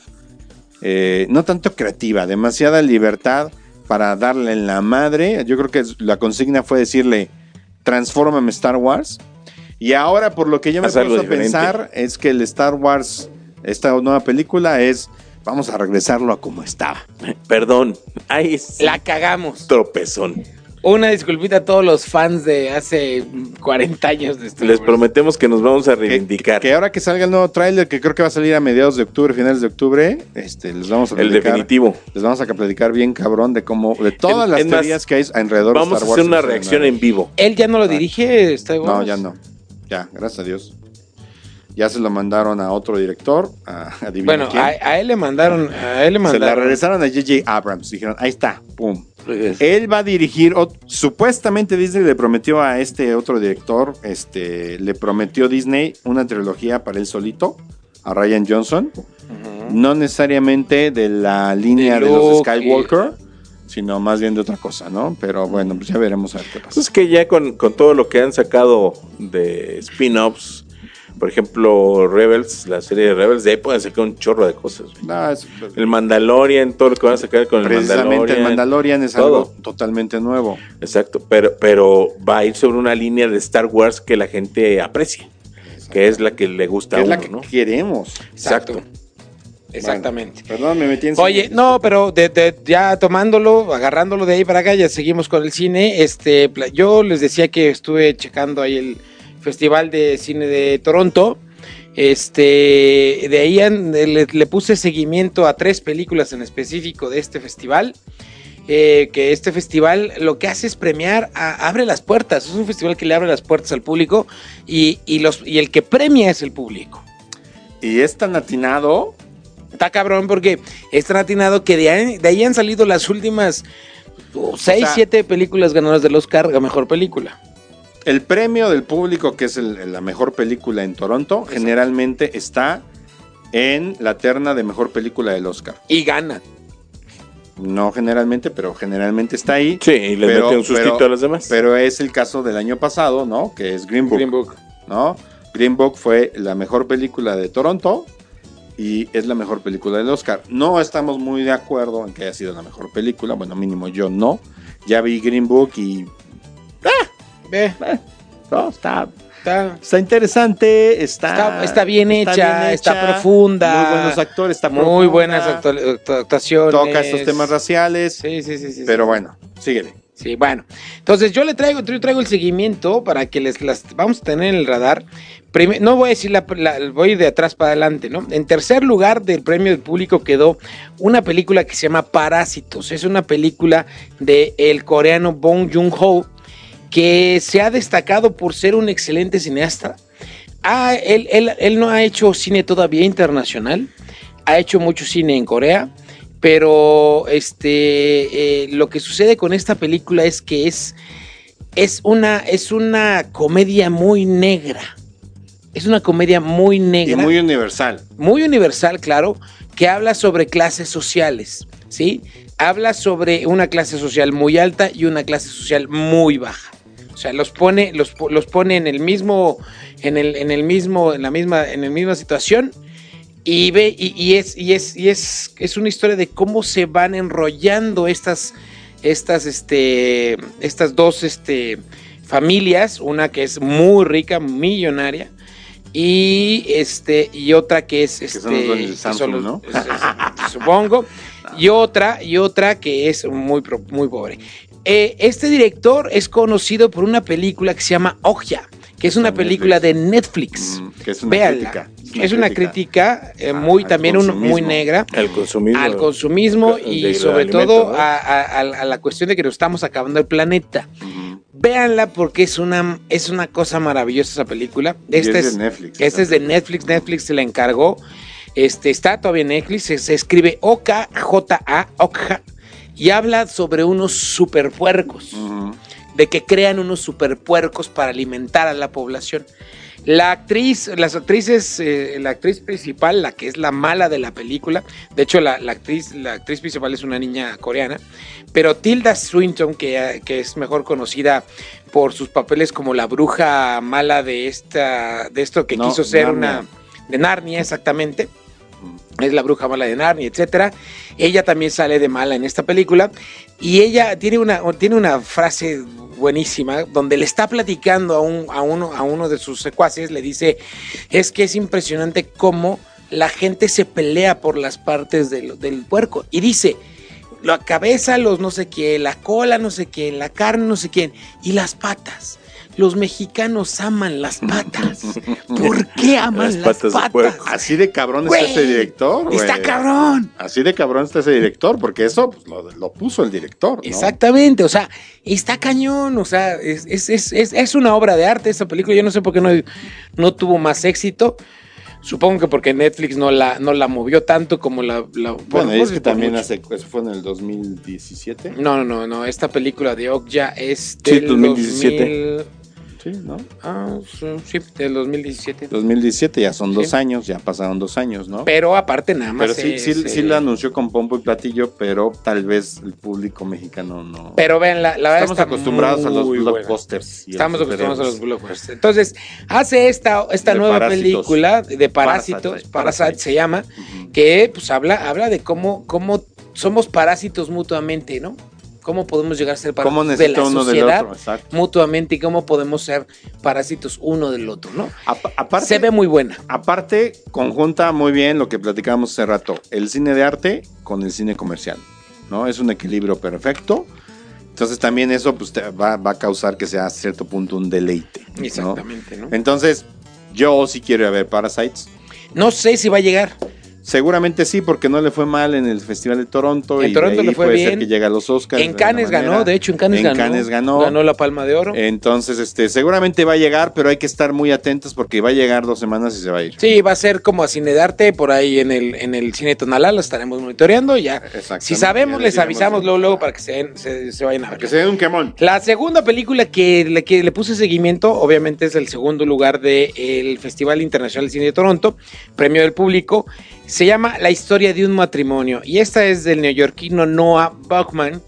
eh, no tanto creativa, demasiada libertad para darle en la madre. Yo creo que la consigna fue decirle, transfórmame Star Wars. Y ahora por lo que yo me puedo a diferente. pensar es que el Star Wars, esta nueva película es, vamos a regresarlo a como estaba. Perdón. Ay, es La cagamos. tropezón. Una disculpita a todos los fans de hace 40 años de Star Les Wars. prometemos que nos vamos a reivindicar. Que, ahora que salga el nuevo tráiler, que creo que va a salir a mediados de octubre, finales de octubre, este, les vamos a el platicar, definitivo. Les vamos a platicar bien cabrón de cómo, de todas las más, teorías que hay alrededor Vamos de a Star Wars. hacer una y los reacción en vivo. Él ya no lo dirige, Star Wars. No, ya no. Ya, gracias a Dios. ya se lo mandaron a otro director, a, Bueno, quién. a, a él le mandaron, a él le se la mandaron. regresaron a J.J. Abrams. Dijeron, ahí está, pum. Pues, Él va a dirigir, supuestamente Disney le prometió a este otro director, este, le prometió Disney una trilogía para él solito, a Ryan Johnson, no necesariamente de la línea De de, los Skywalker, sino más bien de otra cosa, ¿no? Pero bueno, pues ya veremos a ver qué Pues pasa. es que ya con, con todo lo que han sacado de spin-offs, por ejemplo, Rebels, la serie de Rebels, de ahí pueden sacar un chorro de cosas. No, es- El Mandalorian, todo lo que van a sacar con el precisamente el Mandalorian. Mandalorian es todo. algo totalmente nuevo. Exacto, pero, pero va a ir sobre una línea de Star Wars que la gente aprecia, que es la que le gusta Que a es uno, la que ¿no? queremos. Exacto. Exactamente. Perdón, me metí en Oye, no, pero de- de- ya tomándolo, agarrándolo de ahí para acá, ya seguimos con el cine. Este, yo les decía que estuve checando ahí el Festival de Cine de Toronto. Este, de ahí an- le, le puse seguimiento a tres películas en específico de este festival. eh, que este festival lo que hace es premiar, a- abre las puertas. Es un festival que le abre las puertas al público y, y los, y el que premia es el público. Y es tan atinado Está cabrón porque es tan atinado que de ahí, de ahí han salido las últimas 6, sea- 7 películas ganadoras del Oscar a mejor película. El premio del público, que es el- la mejor película en Toronto, generalmente está en la terna de mejor película del Oscar. Y gana. No generalmente, pero generalmente está ahí. Sí, y le Pero- mete un sustito pero- a los demás. Pero es el caso del año pasado, ¿no? Que es Green Book, Green Book. ¿no? Green Book fue la mejor película de Toronto y es la mejor película del Oscar. No estamos muy de acuerdo en que haya sido la mejor película, bueno, mínimo yo no. Ya vi Green Book y Ve, no, está, está, Está interesante, está, Está- está bien hecha, está profunda. Muy buenos actores, está muy buenas actua- actu- actuaciones. Toca estos temas raciales, Sí, sí, sí, sí. pero sí. bueno, síguele. Sí, bueno. Entonces yo le traigo, yo traigo el seguimiento para que les las vamos a tener en el radar. No voy a decir la, la- voy de atrás para adelante, ¿no? En tercer lugar del premio del público quedó una película que se llama Parásitos. Es una película de el coreano Bong Joon-ho que se ha destacado por ser un excelente cineasta. Ah, él, él- él no ha hecho cine todavía internacional, ha hecho mucho cine en Corea, pero este, eh, lo que sucede con esta película es que es, es, una, es una comedia muy negra. Es una comedia muy Y negra muy universal. muy universal, claro, que habla sobre clases sociales, ¿sí? Habla sobre una clase social muy alta y una clase social muy baja. O sea, los pone, los, los pone en el mismo, en el, en el mismo, en la misma, en la misma situación. Y ve, y, y es, y es, y es, es una historia de cómo se van enrollando estas, estas, este, estas dos, este, familias, una que es muy rica, millonaria, y este, y otra que es este, son los que Samsung, son los- ¿no? es- es- supongo, y otra, y otra que es muy, muy pobre. Eh, este director es conocido por una película que se llama Okja, que es una película de Netflix. Mm, que es una Véanla. crítica. Es una crítica, eh, muy también un- muy negra Al consumismo. al consumismo de- y sobre todo a, a- a- a la cuestión de que nos estamos acabando el planeta. Véanla porque es una, es una cosa maravillosa esa película. Esta es es, de Netflix. esta es de Netflix, Netflix se la encargó. Este, está todavía en Netflix, se, se escribe O-K-J-A, Okja, y habla sobre unos superpuercos de que crean unos superpuercos para alimentar a la población. La actriz, las actrices, eh, la actriz principal, la que es la mala de la película, de hecho la, la actriz, la actriz principal es una niña coreana, pero Tilda Swinton, que, que es mejor conocida por sus papeles como la bruja mala de esta, de esto que No, quiso ser Narnia. una de Narnia exactamente, es la bruja mala de Narnia, etcétera. Ella también sale de mala en esta película y ella tiene una, tiene una frase buenísima donde le está platicando a, un, a, uno, a uno de sus secuaces, le dice, es que es impresionante cómo la gente se pelea por las partes del, del puerco y dice, la cabeza, los no sé qué, la cola, no sé qué, la carne, no sé quién, y las patas. Los mexicanos aman las patas. ¿Por qué aman Las las patas patas? de puerco. Así de cabrón está ese director. güey. Está cabrón. Así de cabrón está ese director, porque eso pues, lo, lo puso el director. ¿no? Exactamente, o sea, está cañón, o sea, es, es, es, es, es una obra de arte esa película, yo no sé por qué no, no tuvo más éxito, Supongo que porque Netflix no la, no la movió tanto como la... la- Bueno, pues es sí, que también mucho. hace, eso fue en el 2017. No, no, no, no, esta película de Okja es Sí, del 2017. 2000 Sí, ¿no? Ah, sí, del 2017. 2017 ya son dos Sí. años, ya pasaron dos años, ¿no? Pero aparte nada más. Pero sí, sí, sí eh, lo anunció con pompo y platillo, pero tal vez el público mexicano no. Pero vean, la, la verdad Estamos acostumbrados a los blockbusters. Estamos los acostumbrados a los blockbusters. Entonces, hace esta, esta De nueva parásitos. película de parásitos, Parasite, Parasite, se llama, que pues habla, habla de cómo, cómo somos parásitos mutuamente, ¿no? Cómo podemos llegar a ser ¿Cómo parásitos de la uno del sociedad otro? Mutuamente y cómo podemos ser parásitos uno del otro, ¿no? Apa- aparte, Se ve muy buena. aparte, conjunta muy bien lo que platicábamos hace rato, el cine de arte con el cine comercial, ¿no? Es un equilibrio perfecto. Entonces también eso pues, va, va a causar que sea a cierto punto un deleite. ¿no? Exactamente, ¿no? Entonces, yo sí quiero ir a ver Parasites. No sé si va a llegar. Seguramente sí, porque no le fue mal en el Festival de Toronto. En y Toronto de ahí le fue puede bien. ser que llegue a los Oscars. En de Cannes ganó, de hecho en Cannes En ganó. Cannes ganó. Ganó la Palma de Oro. Entonces, este, seguramente va a llegar, pero hay que estar muy atentos porque va a llegar dos semanas y se va a ir. Sí, va a ser como a Cine de Arte por ahí en el, en el Cine Tonalá, lo estaremos monitoreando ya. Si sabemos, ya les avisamos luego, luego para que se, se, se vayan a ver. Que se den un quemón. La segunda película que le, que le puse seguimiento, obviamente es el segundo lugar del Festival Internacional de Cine de Toronto, premio del público, se llama La historia de un matrimonio y esta es del neoyorquino Noah Bauchman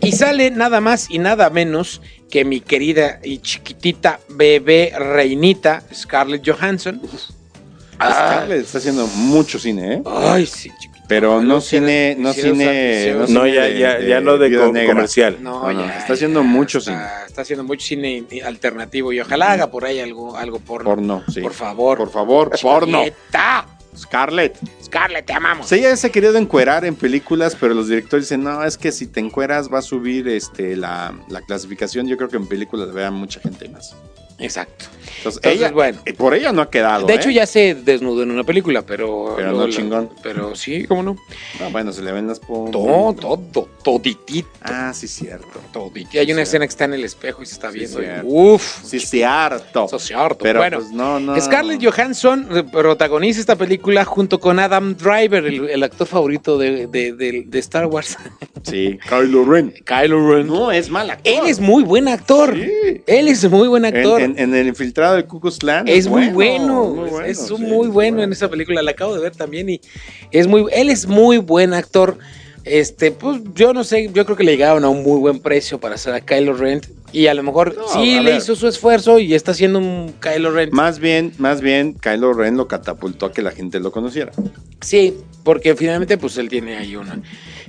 y sale nada más y nada menos que mi querida y chiquitita bebé reinita Scarlett Johansson. Ah, Scarlett está haciendo mucho cine, ¿eh? ay, sí, chiquita. Pero no cine, no cine, no, ya, ya, ya no de Viuda co- Negra. comercial. No, No, no, ya, está haciendo mucho está, cine. Está haciendo mucho cine alternativo y ojalá haga por ahí algo, algo porno. Porno, sí. Por favor. Por favor, porno. Neta. Scarlett. Scarlett, te amamos. Sí, ella se ha querido encuerar en películas, pero los directores dicen, no, es que si te encueras va a subir este, la, la clasificación. Yo creo que en películas vea mucha gente más. Exacto. Entonces, Entonces, ella, bueno. eh, por ella no ha quedado. De hecho, ¿eh? ya se desnudó en una película, pero. Pero no la- chingón. Pero sí, ¿cómo no? Ah, bueno, se le ven las. Todo, todo, toditito. Ah, sí, cierto. Toditito. Hay una escena que está en el espejo y se está Sí, viendo. y- cierto. Uf. Sí, cierto. Eso es cierto. Pero bueno, pues no, no. Scarlett Johansson eh, protagoniza esta película junto con Adam Driver, el, el actor favorito de, de- de- de Star Wars. Sí, Kylo Ren. Kylo Ren. No, es mal actor. Él es muy buen actor. Sí. Él es muy buen En, actor. En- en el infiltrado del Ku Klux Klan es muy bueno, muy bueno, es sí, muy bueno en esa película, la acabo de ver también y es muy, él es muy buen actor. Este, pues yo no sé, yo creo que le llegaron a un muy buen precio para hacer a Kylo Ren y a lo mejor No, sí le ver. hizo su esfuerzo y está haciendo un Kylo Ren. Más bien, más bien, Kylo Ren lo catapultó a que la gente lo conociera. Sí, porque finalmente pues él tiene ahí una.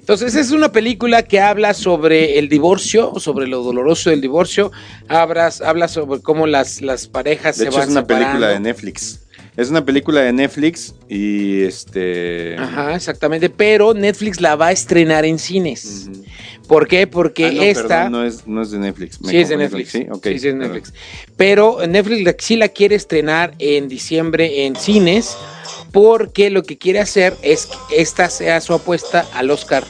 Entonces es una película que habla sobre el divorcio, sobre lo doloroso del divorcio, habla, habla sobre cómo las, las parejas De se hecho, van es una película de Netflix. Es una película de Netflix y este. Ajá, exactamente, pero Netflix la va a estrenar en cines. ¿Por qué? Porque Ah, no, esta perdón, no, es, no es de Netflix. Me sí es de Netflix, Sí, ok. sí, sí es de. Netflix. Pero Netflix sí la quiere estrenar en diciembre en cines porque lo que quiere hacer es que esta sea su apuesta al Oscar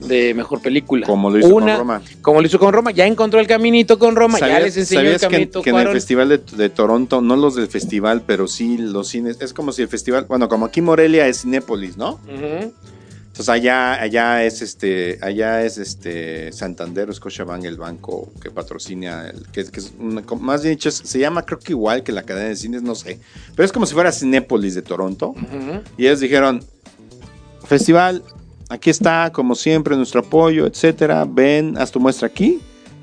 de mejor película. Como lo hizo con Roma. Como lo hizo con Roma. Ya encontró el caminito con Roma, ya ¿Sabías- les enseñó el sabías que, en- caminito que en el festival de, de Toronto, no los del festival, pero sí los cines, es como si el festival, bueno, como aquí Morelia es Cinépolis, ¿no? Entonces allá, allá es este, allá es este Santander Scotiabank el banco que patrocina, el, que, que es una- más bien dicho, se llama creo que igual que la cadena de cines, no sé, pero es como si fuera Cinépolis de Toronto. Y ellos dijeron, festival, aquí está, como siempre, nuestro apoyo, etcétera. Ven, haz tu muestra aquí,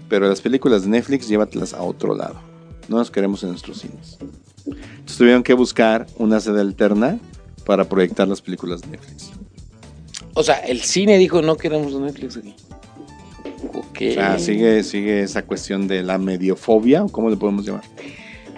pero las películas de Netflix llévatelas a otro lado. No las queremos en nuestros cines. Entonces tuvieron que buscar una sede alterna para proyectar las películas de Netflix. O sea, el cine dijo no queremos Netflix aquí. Ok. O sea, sigue, sigue esa cuestión de la mediofobia, o cómo le podemos llamar.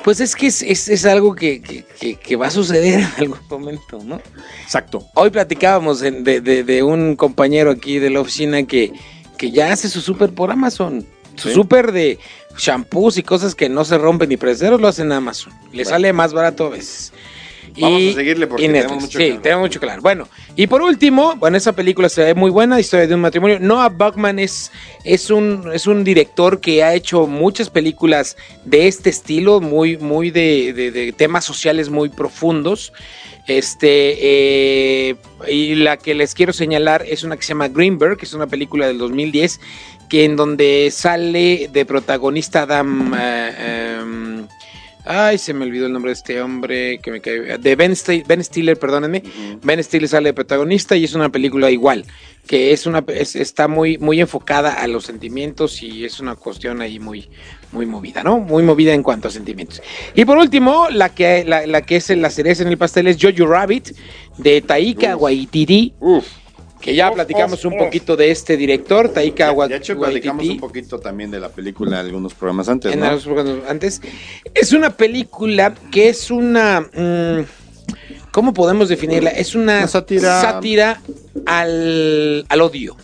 Pues es que es, es- es algo que, que- va a suceder en algún momento, ¿no? Exacto. Hoy platicábamos de, de- de un compañero aquí de la oficina que, que ya hace su súper por Amazon. Su Sí. súper de shampoos y cosas que no se rompen ni preceros lo hacen en Amazon. Le Bueno. sale más barato a veces. Vamos a seguirle porque y tenemos mucho Sí, que tenemos mucho que hablar. Bueno, y por último, bueno, esa película se ve muy buena, historia de un matrimonio. Noah Bachman es, es, un, es un director que ha hecho muchas películas de este estilo, muy, muy de, de- de temas sociales muy profundos. Este, eh, y la que les quiero señalar es una que se llama Greenberg, que es una película del 2010, que en donde sale de protagonista Adam. eh, em, ay, se me olvidó el nombre de este hombre que me cae. De Ben, Sti- Ben Stiller, perdónenme. Ben Stiller sale de protagonista y es una película igual, que es una es- está muy muy enfocada a los sentimientos y es una cuestión ahí muy muy movida, ¿no? Muy movida en cuanto a sentimientos. Y por último, la que la, la que es la cereza en el pastel es Jojo Rabbit de Taika Waititi, Uf. Que ya platicamos un poquito de este director, Taika Ya, de hecho, platicamos Waititi. un poquito también de la película en algunos programas antes, en ¿no? los programas antes. Es una película que es una. mm, ¿Cómo podemos definirla? Es una, Una sátira- sátira al, al odio.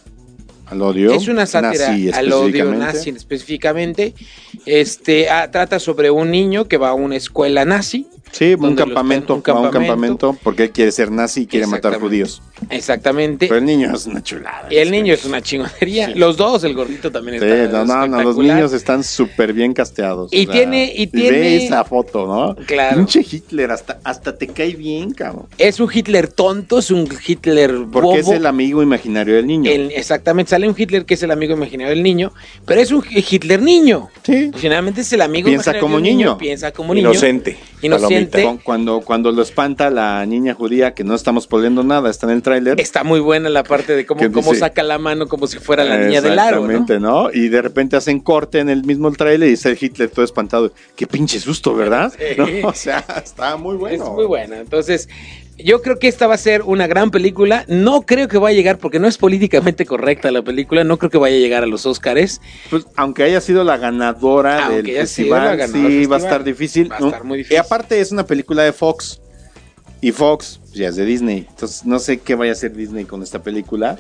Al odio. Es una sátira nazi al odio específicamente. nazi específicamente. Este, ah, trata sobre un niño que va a una escuela nazi. Sí, un campamento, un a un campamento. campamento porque él quiere ser nazi y quiere matar judíos. Exactamente. Pero el niño es una chulada. y el niño es una chingonería. Sí. Los dos, el gordito también Sí, está. no, no, no, los niños están súper bien casteados. Y tiene- y tiene- Ve esa foto, ¿no? Claro. Pinche Hitler, hasta, hasta te cae bien, cabrón. Es un Hitler tonto, es un Hitler Porque es el amigo imaginario del niño. El- exactamente, sale un Hitler que es el amigo imaginario del niño, pero es un Hitler niño. Sí. Finalmente es el amigo Piensa imaginario como del niño. Piensa como niño. Inocente. Inocente. Cu- Cuando, cuando lo espanta la niña judía, que no estamos poniendo nada, está en el tráiler. Está muy buena la parte de cómo, cómo dice- saca la mano como si fuera la niña del aro. Exactamente, ¿no? Y de repente hacen corte en el mismo tráiler y el Hitler todo espantado. Qué pinche susto, ¿verdad? Sí. ¿No? O sea, está muy bueno. Es muy buena. Entonces, yo creo que esta va a ser una gran película. No creo que vaya a llegar, porque no es políticamente correcta la película, no creo que vaya a llegar a los Oscars. Pues, aunque haya sido la ganadora Aunque del festival, ganadora sí, va a estar difícil. Va a estar muy difícil. Y aparte es una película de Fox. Y Fox pues, ya es de Disney. Entonces no sé qué vaya a hacer Disney con esta película.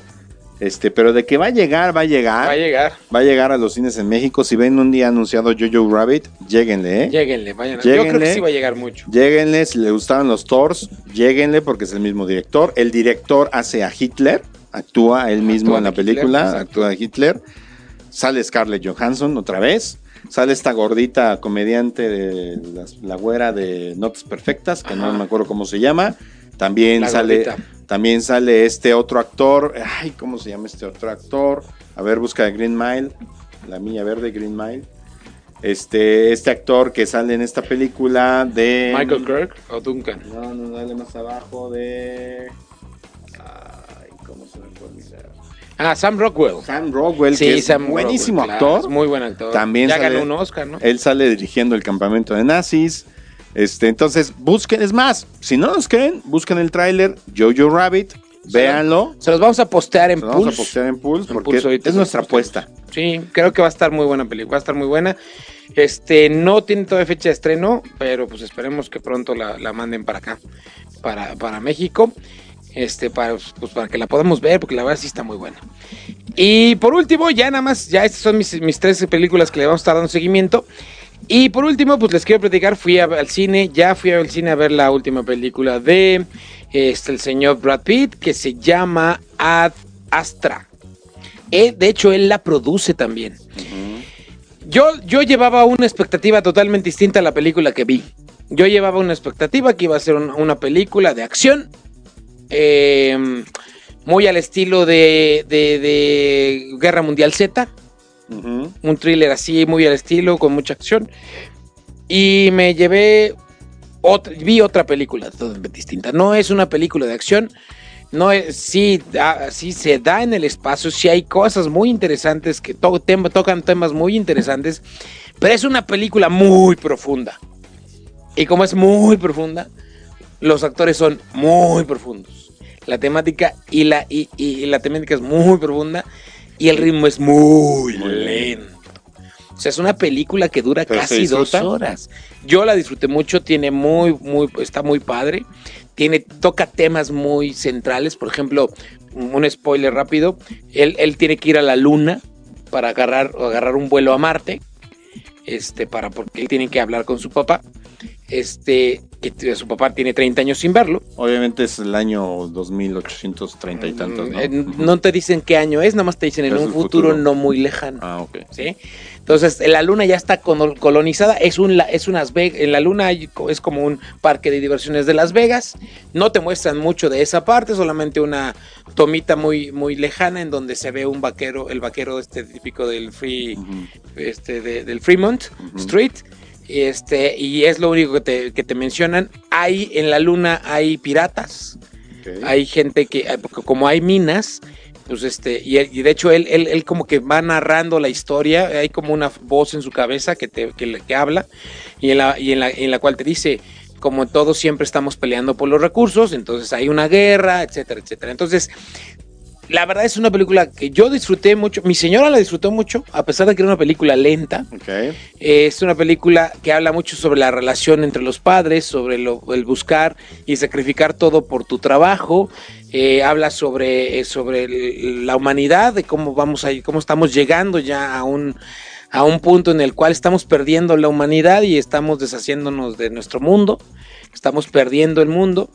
Este, pero de que va a llegar, va a llegar. Va a llegar. Va a llegar a los cines en México. Si ven un día anunciado Jojo Rabbit, lléguenle, ¿eh? Lléguenle, vayan. a- Yo creo que Lléguenle. sí va a llegar mucho. Lléguenle, si les gustaron los Thors, lléguenle porque es el mismo director. El director hace a Hitler, actúa él mismo Actúa en la Hitler, película, exacto. actúa de Hitler. Sale Scarlett Johansson otra vez. Sale esta gordita comediante de las- la, güera de Notas Perfectas, que no me acuerdo cómo se llama. También La sale, gordita. también sale este otro actor. Ay, ¿cómo se llama este otro actor? A ver, busca Green Mile. La Milla Verde, Green Mile. Este, este actor que sale en esta película de. Michael Kirk o Duncan. No, no, dale más abajo de. Ay, ¿cómo se me puede olvidar? Ah, Sam Rockwell. Sam Rockwell, Sí, que es Sam buenísimo Rockwell, claro, actor. es muy buen actor. También ya sale- ganó un Oscar, ¿no? Él sale dirigiendo el campamento de nazis. Este, entonces, busquen, es más, si no nos creen, busquen el tráiler Jojo Rabbit, véanlo. Se los vamos a postear en Lo vamos a Pulse. postear en Pulse En porque Pulse es nuestra apuesta. Sí, creo que va a estar muy buena película, va a estar muy buena. Este, no tiene todavía fecha de estreno, pero pues esperemos que pronto la, la manden para acá, para, para México. Este, para, pues, para que la podamos ver, porque la verdad sí está muy buena. Y por último, ya nada más, ya estas son mis, mis tres películas que le vamos a estar dando seguimiento. Y por último, pues les quiero platicar, fui a- al cine, ya fui al cine a ver la última película de este, el señor Brad Pitt, que se llama Ad Astra. Eh, de hecho, él la produce también. Yo, yo llevaba una expectativa totalmente distinta a la película que vi. Yo llevaba una expectativa que iba a ser un- una película de acción. eh, muy al estilo de, de- de Guerra Mundial Z. Ujú. Un thriller así, muy al estilo, con mucha acción. Y me llevé. Otra, vi otra película totalmente distinta. No es una película de acción. No es, sí, da- sí se da en el espacio, sí hay cosas muy interesantes que to- tem- tocan temas muy interesantes, pero es una película muy profunda. Y como es muy profunda, los actores son muy profundos. La temática y la, y, y la temática es muy profunda y el ritmo es muy, Muy lento. O sea, es una película que dura ¿Pero se casi dos horas. Yo la disfruté mucho, tiene muy, muy, está muy padre. Tiene, toca temas muy centrales. Por ejemplo, un spoiler rápido. Él, él tiene que ir a la luna para agarrar, agarrar un vuelo a Marte. Este, para, porque él tiene que hablar con su papá. Este, que su papá tiene 30 años sin verlo. Obviamente es el año 2830 y tantos, ¿no? Eh, no te dicen qué año es, nada más te dicen en un futuro, futuro. no muy lejano. Ah, ok. ¿sí? Entonces, la luna ya está colonizada, es un es unas Vegas, en la luna es como un parque de diversiones de Las Vegas. No te muestran mucho de esa parte, solamente una tomita muy muy lejana en donde se ve un vaquero, el vaquero este típico del free este de- del Fremont. Street. Este, y es lo único que te, que te mencionan. Hay en la luna hay piratas, hay gente que, eh, como hay minas, pues este, y, y de hecho él, él, él como que va narrando la historia, hay como una voz en su cabeza que te que, que habla, y en la, y en la, en la cual te dice, como todos siempre estamos peleando por los recursos, entonces hay una guerra, etcétera, etcétera. Entonces, la verdad es una película que yo disfruté mucho, mi señora la disfrutó mucho, a pesar de que era una película lenta. Eh, es una película que habla mucho sobre la relación entre los padres, sobre lo- el buscar y sacrificar todo por tu trabajo. Eh, habla sobre, eh, sobre el- la humanidad, de cómo vamos a, cómo estamos llegando ya a un, a un punto en el cual estamos perdiendo la humanidad y estamos deshaciéndonos de nuestro mundo. Estamos perdiendo el mundo.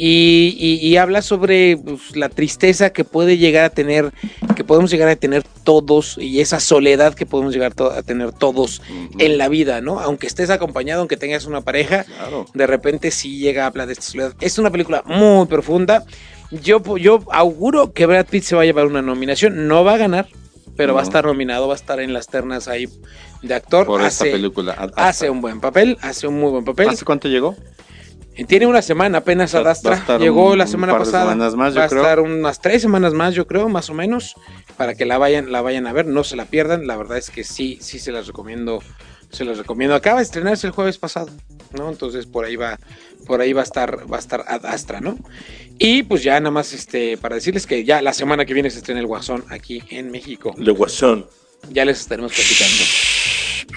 Y, y- y habla sobre pues, la tristeza que puede llegar a tener, que podemos llegar a tener todos y esa soledad que podemos llegar a tener todos en la vida, ¿no? Aunque estés acompañado, aunque tengas una pareja, Claro. de repente sí llega a hablar de esta soledad. Es una película muy profunda. Yo, yo auguro que Brad Pitt se va a llevar una nominación. No va a ganar, pero va a estar nominado, va a estar en las ternas ahí de actor. Por esta hace, película. Ad- hace un buen papel, hace un muy buen papel. ¿Hace cuánto llegó? Tiene una semana apenas Va- va a Adastra. Llegó un- la un semana par de pasada. semanas más, yo va a estar unas tres semanas más, yo creo, más o menos, para que la vayan, la vayan a ver. No se la pierdan. La verdad es que sí, sí se las recomiendo. Se las recomiendo. Acaba de estrenarse el jueves pasado, ¿no? Entonces por ahí va, por ahí va a estar, va a estar Adastra, ¿no? Y pues ya nada más este, para decirles que ya la semana que viene se estrena el Guasón aquí en México. Le Guasón. Ya les estaremos platicando.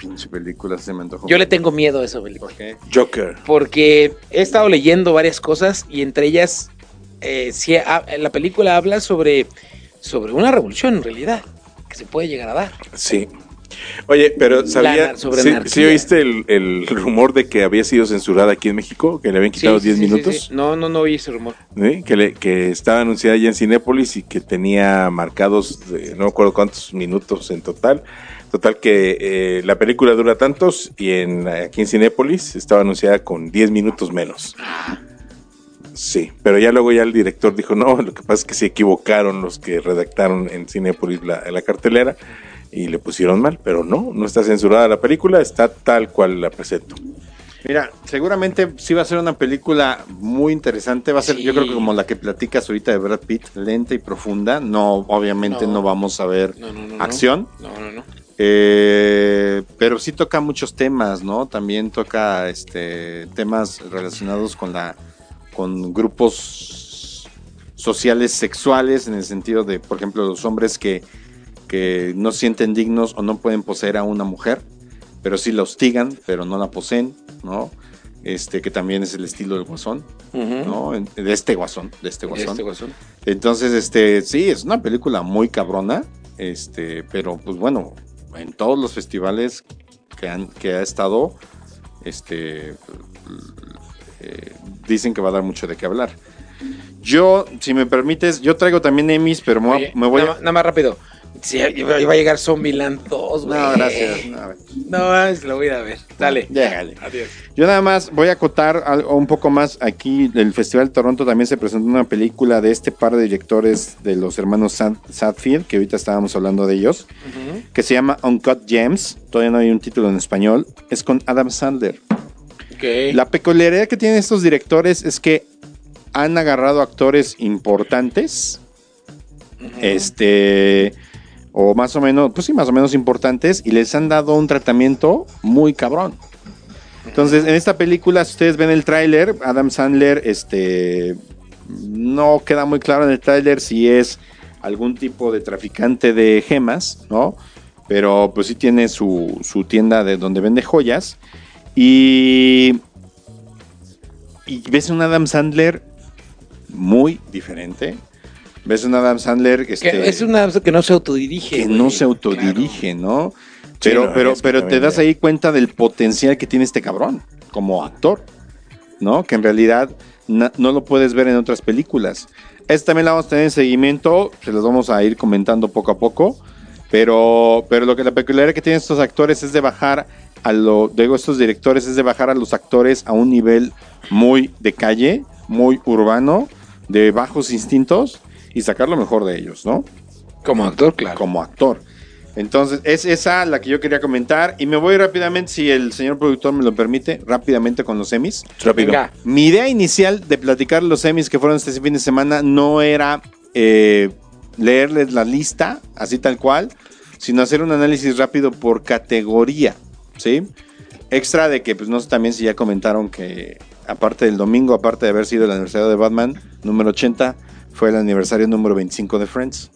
Pinche película se me antojó. Yo le tengo miedo a esa película. ¿Por qué? Joker. porque he estado leyendo varias cosas y entre ellas eh, ha- la película habla sobre, sobre una revolución en realidad que se puede llegar a dar. Sí. Oye, pero ¿sabía? ¿sí, sí oíste el, el rumor de que había sido censurada aquí en México? Que le habían quitado Sí, 10 sí, sí, minutos. sí. No, no, no oí ese rumor. ¿sí? Que, le- que estaba anunciada ya en Cinépolis y que tenía marcados, de- no me acuerdo cuántos minutos en total. Total que eh, la película dura tantos y en aquí en Cinépolis estaba anunciada con 10 minutos menos. Sí, pero ya luego ya el director dijo, no, lo que pasa es que se equivocaron los que redactaron en Cinépolis la, la cartelera y le pusieron mal, pero no, no está censurada la película, está tal cual la presento. Mira, seguramente sí va a ser una película muy interesante. Va a ser, Sí. yo creo que como la que platicas ahorita de Brad Pitt, lenta y profunda. No, obviamente no, No. vamos a ver No, no, no, no. acción. No, no, no. Eh, pero sí toca muchos temas, ¿no? También toca este temas relacionados con la con grupos sociales sexuales en el sentido de, por ejemplo, los hombres que, que no sienten dignos o no pueden poseer a una mujer, pero sí la hostigan, pero no la poseen, ¿no? Este que también es el estilo del guasón. ¿no? De este guasón, de este guasón. Este guasón. Entonces, este, sí, es una película muy cabrona, este, pero pues bueno, en todos los festivales que han, que ha estado, este, eh, dicen que va a dar mucho de qué hablar. Yo, si me permites, yo traigo también Emmys, pero me, voy- Oye, me voy nada, a... nada más rápido. Sí, iba a llegar Zombieland 2, güey. No, gracias. No. No, es- lo voy a ver. Dale. Llégale. Adiós. Yo nada más voy a acotar algo un poco más. Aquí el Festival de Toronto también se presentó una película de este par de directores de los hermanos Sad- Sadfield, que ahorita estábamos hablando de ellos, que se llama Uncut Gems. Todavía no hay un título en español. Es con Adam Sandler. Ok. La peculiaridad que tienen estos directores es que han agarrado actores importantes, este, o más o menos, pues sí, más o menos importantes, y les han dado un tratamiento muy cabrón. Entonces, en esta película, si ustedes ven el tráiler, Adam Sandler, este, no queda muy claro en el tráiler si es algún tipo de traficante de gemas, ¿no? Pero pues sí tiene su, su tienda de donde vende joyas. Y, y ves un Adam Sandler muy diferente. Ves un Adam Sandler Que este, es una que no se autodirige. que güey. no se autodirige, ¿no? Sí, Pero, no, pero, pero te das ahí cuenta del potencial que tiene este cabrón. como actor, ¿no? Que en realidad no lo puedes ver en otras películas. Esta también la vamos a tener en seguimiento, se los vamos a ir comentando poco a poco, pero, pero lo que la peculiaridad que tienen estos actores es de bajar a lo, digo, estos directores es de bajar a los actores a un nivel muy de calle, muy urbano, de bajos instintos y sacar lo mejor de ellos, ¿no? Como actor, claro. como actor. Entonces, es esa la que yo quería comentar. Y me voy rápidamente, si el señor productor me lo permite, rápidamente con los semis. Rápido. Venga. Mi idea inicial de platicar los semis que fueron este fin de semana no era eh, leerles la lista, así tal cual, sino hacer un análisis rápido por categoría, ¿sí? Extra de que, pues no sé también si ya comentaron que, aparte del domingo, aparte de haber sido el aniversario de Batman, número 80, fue el aniversario número 25 de Friends.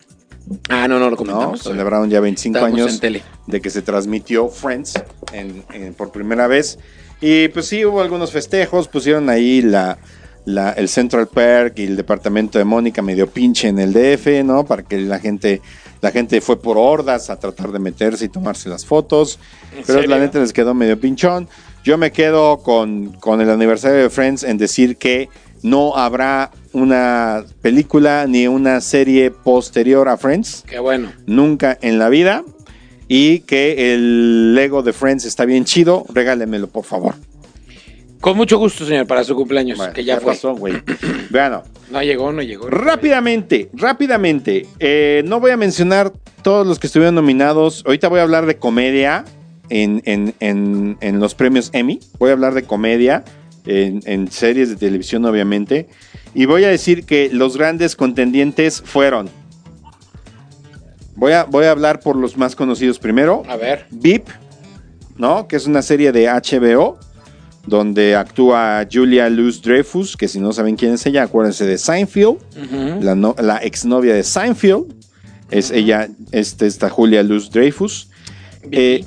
Ah, no, no lo ¿no? comentamos. Celebraron ya 25 Estábamos años de que se transmitió Friends en- en- por primera vez. Y pues sí, hubo algunos festejos, pusieron ahí la, la- el Central Park y el departamento de Mónica medio pinche en el DF, ¿no? Para que la gente, la gente fue por hordas a tratar de meterse y tomarse las fotos. ¿En Pero serio? la neta les quedó medio pinchón. Yo me quedo con, con el aniversario de Friends en decir que no habrá una película ni una serie posterior a Friends Qué bueno. nunca en la vida. Y que el Lego de Friends está bien chido. Regálemelo, por favor. Con mucho gusto, señor, para su cumpleaños, Bueno, que ya fue. pasó. Bueno, No llegó, no llegó. rápidamente, rápidamente. eh, no voy a mencionar todos los que estuvieron nominados. Ahorita voy a hablar de comedia en, en- en- en los premios Emmy. Voy a hablar de comedia en series de televisión, obviamente. Y voy a decir que los grandes contendientes fueron. Voy a, voy a hablar por los más conocidos primero. A ver. VIP, ¿no? Que es una serie de HBO donde actúa Julia Luz Dreyfus, que si no saben quién es ella, acuérdense de Seinfeld, la, no- la exnovia de Seinfeld. Es ella, este, esta Julia Luz Dreyfus. Eh,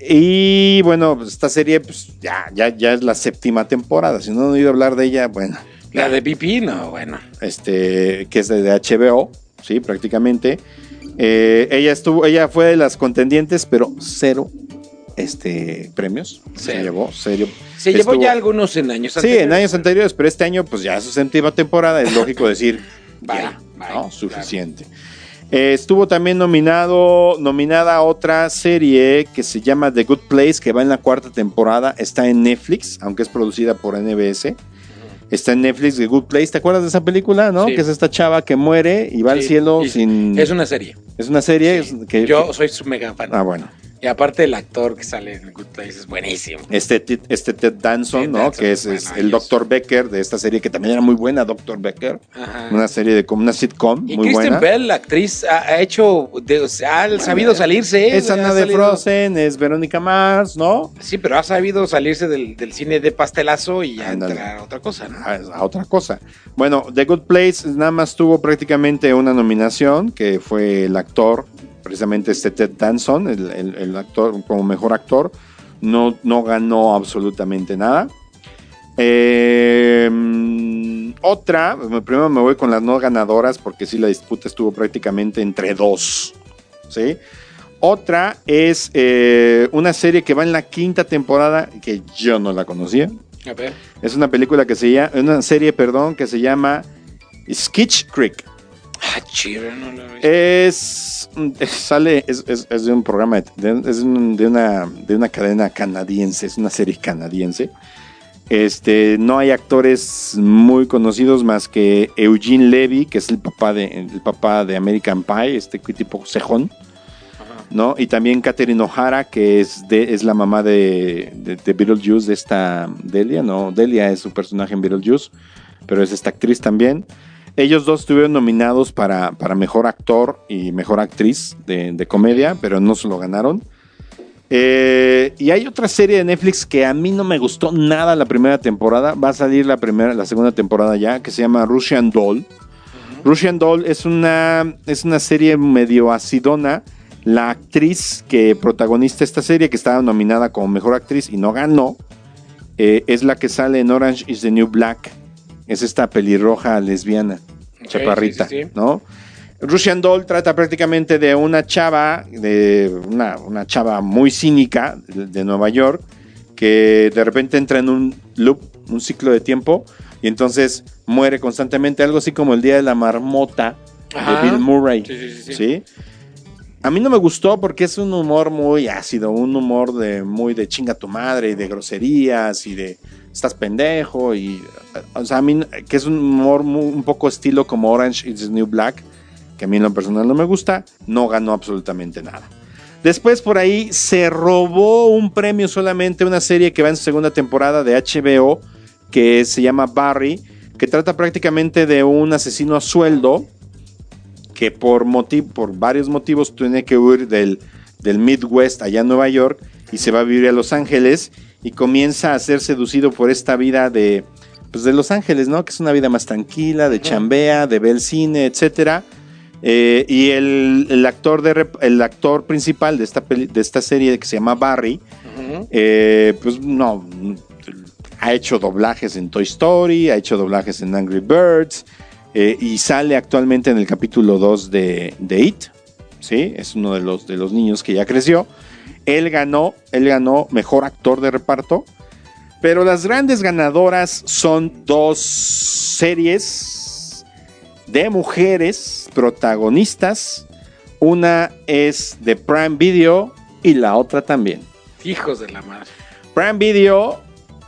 y bueno, pues, esta serie pues, ya, ya, ya es la séptima temporada. Si no han oído hablar de ella, bueno, La de pipí, no, bueno. este, que es de, de HBO, sí, prácticamente. Eh, ella estuvo, ella fue de las contendientes, pero cero este, premios. Se llevó. Se llevó Estuvo- ya algunos en años Sí, en años anteriores, pero este año, pues ya su séptima temporada, es lógico decir, Bye, ya, bye, ¿no? claro. Suficiente. Eh, estuvo también nominado, nominada a otra serie que se llama The Good Place, que va en la cuarta temporada, está en Netflix, aunque es producida por NBS. Está en Netflix The Good Place, ¿te acuerdas de esa película, no? Sí. Que es esta chava que muere y va al cielo sin... Es una serie. Es una serie que... Yo soy su mega fan. Ah, bueno. Y aparte el actor que sale en Good Place es buenísimo. Este, Ted- este Ted Danson, Ted ¿no? Danson que es el. Dr. Becker de esta serie que también era muy buena, Dr. Becker. Ajá. Una serie de como una sitcom Y muy Kristen buena. Bell, la actriz, ha, ha hecho, de- ha sabido salirse. ¿eh? Es Ana de salido- Frozen, es Verónica Mars, ¿no? Sí, pero ha sabido salirse del, del cine de pastelazo y Ándale. entrar a otra cosa, ¿no? A, a otra cosa. Bueno, The Good Place nada más tuvo prácticamente una nominación, que fue el actor, precisamente este Ted Danson, el, el- el actor como mejor actor. No, no ganó absolutamente nada. Eh, mm, otra, primero me voy con las no ganadoras, porque sí la disputa estuvo prácticamente entre dos. ¿sí? Otra es eh, una serie que va en la quinta temporada, que yo no la conocía. A ver. Es una película que se llama, una serie, perdón, que se llama Skitch Creek. Ah, chido, no lo he visto. Es, sale, es, es- es de un programa, de, es un- de una, de una cadena canadiense, es una serie canadiense. Este, no hay actores muy conocidos más que Eugene Levy, que es el papá de, el papá de American Pie, este tipo cejón. ¿no? Y también Catherine O'Hara, que es, de, es la mamá de, de, de Beetlejuice, de esta Delia, ¿no? Delia es su personaje en Beetlejuice, pero es esta actriz también. Ellos dos estuvieron nominados para, para mejor actor y mejor actriz de, de comedia, pero no se lo ganaron. Eh, y hay otra serie de Netflix que a mí no me gustó nada la primera temporada. Va a salir la primera, la segunda temporada ya, que se llama Russian Doll. Russian Doll es una, es una serie medio acidona. La actriz que protagoniza esta serie, que estaba nominada como mejor actriz y no ganó, eh, es la que sale en Orange is the New Black. Es esta pelirroja lesbiana, chaparrita, sí, sí, sí. ¿no? Russian Doll trata prácticamente de una chava, de una, una chava muy cínica de, de Nueva York, que de repente entra en un loop, un ciclo de tiempo, y entonces muere constantemente, algo así como el Día de la Marmota Ajá. de Bill Murray. ¿sí? A mí no me gustó porque es un humor muy ácido, un humor de muy de chinga tu madre y de groserías y de estás pendejo y o sea, a mí que es un humor muy- un poco estilo como Orange is the New Black, que a mí en lo personal no me gusta, no ganó absolutamente nada. Después por ahí se robó un premio solamente una serie que va en su segunda temporada de HBO que se llama Barry, que trata prácticamente de un asesino a sueldo que por, motiv- por varios motivos tiene que huir del, del Midwest allá en Nueva York y se va a vivir a Los Ángeles y comienza a ser seducido por esta vida de, pues de Los Ángeles, ¿no? Que es una vida más tranquila, de chambea, de ver el cine, etcétera. Eh, y el, el actor de el actor principal de esta, peli- de esta serie que se llama Barry, eh, pues no, ha hecho doblajes en Toy Story, ha hecho doblajes en Angry Birds eh, y sale actualmente en el capítulo 2 de, de It, ¿sí? Es uno de los, de los niños que ya creció. Él ganó, él ganó mejor actor de reparto, pero las grandes ganadoras son dos series de mujeres protagonistas. Una es de Prime Video y la otra también. Hijos de la madre. Prime Video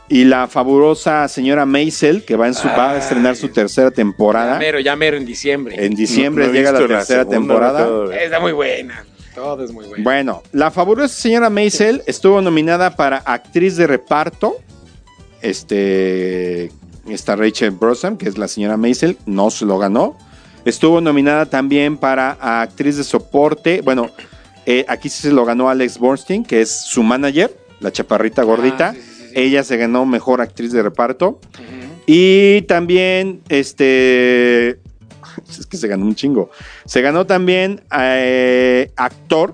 y la fabulosa señora Maisel, que va, en su, va a estrenar su tercera Ya temporada. mero, ya mero en diciembre. En diciembre No- no he llega la tercera segunda, temporada. Está muy buena. Todo es muy bueno. Bueno, la fabulosa señora Maisel estuvo nominada para actriz de reparto. Este. Está Rachel Brosnan, que es la señora Maisel, no se lo ganó. Estuvo nominada también para actriz de soporte. Bueno, eh, aquí sí se lo ganó Alex Borstein, que es su manager, la chaparrita gordita. Ah, sí, sí, sí, sí. Ella se ganó mejor actriz de reparto. Y también, este. Es que se ganó un chingo. Se ganó también eh, actor.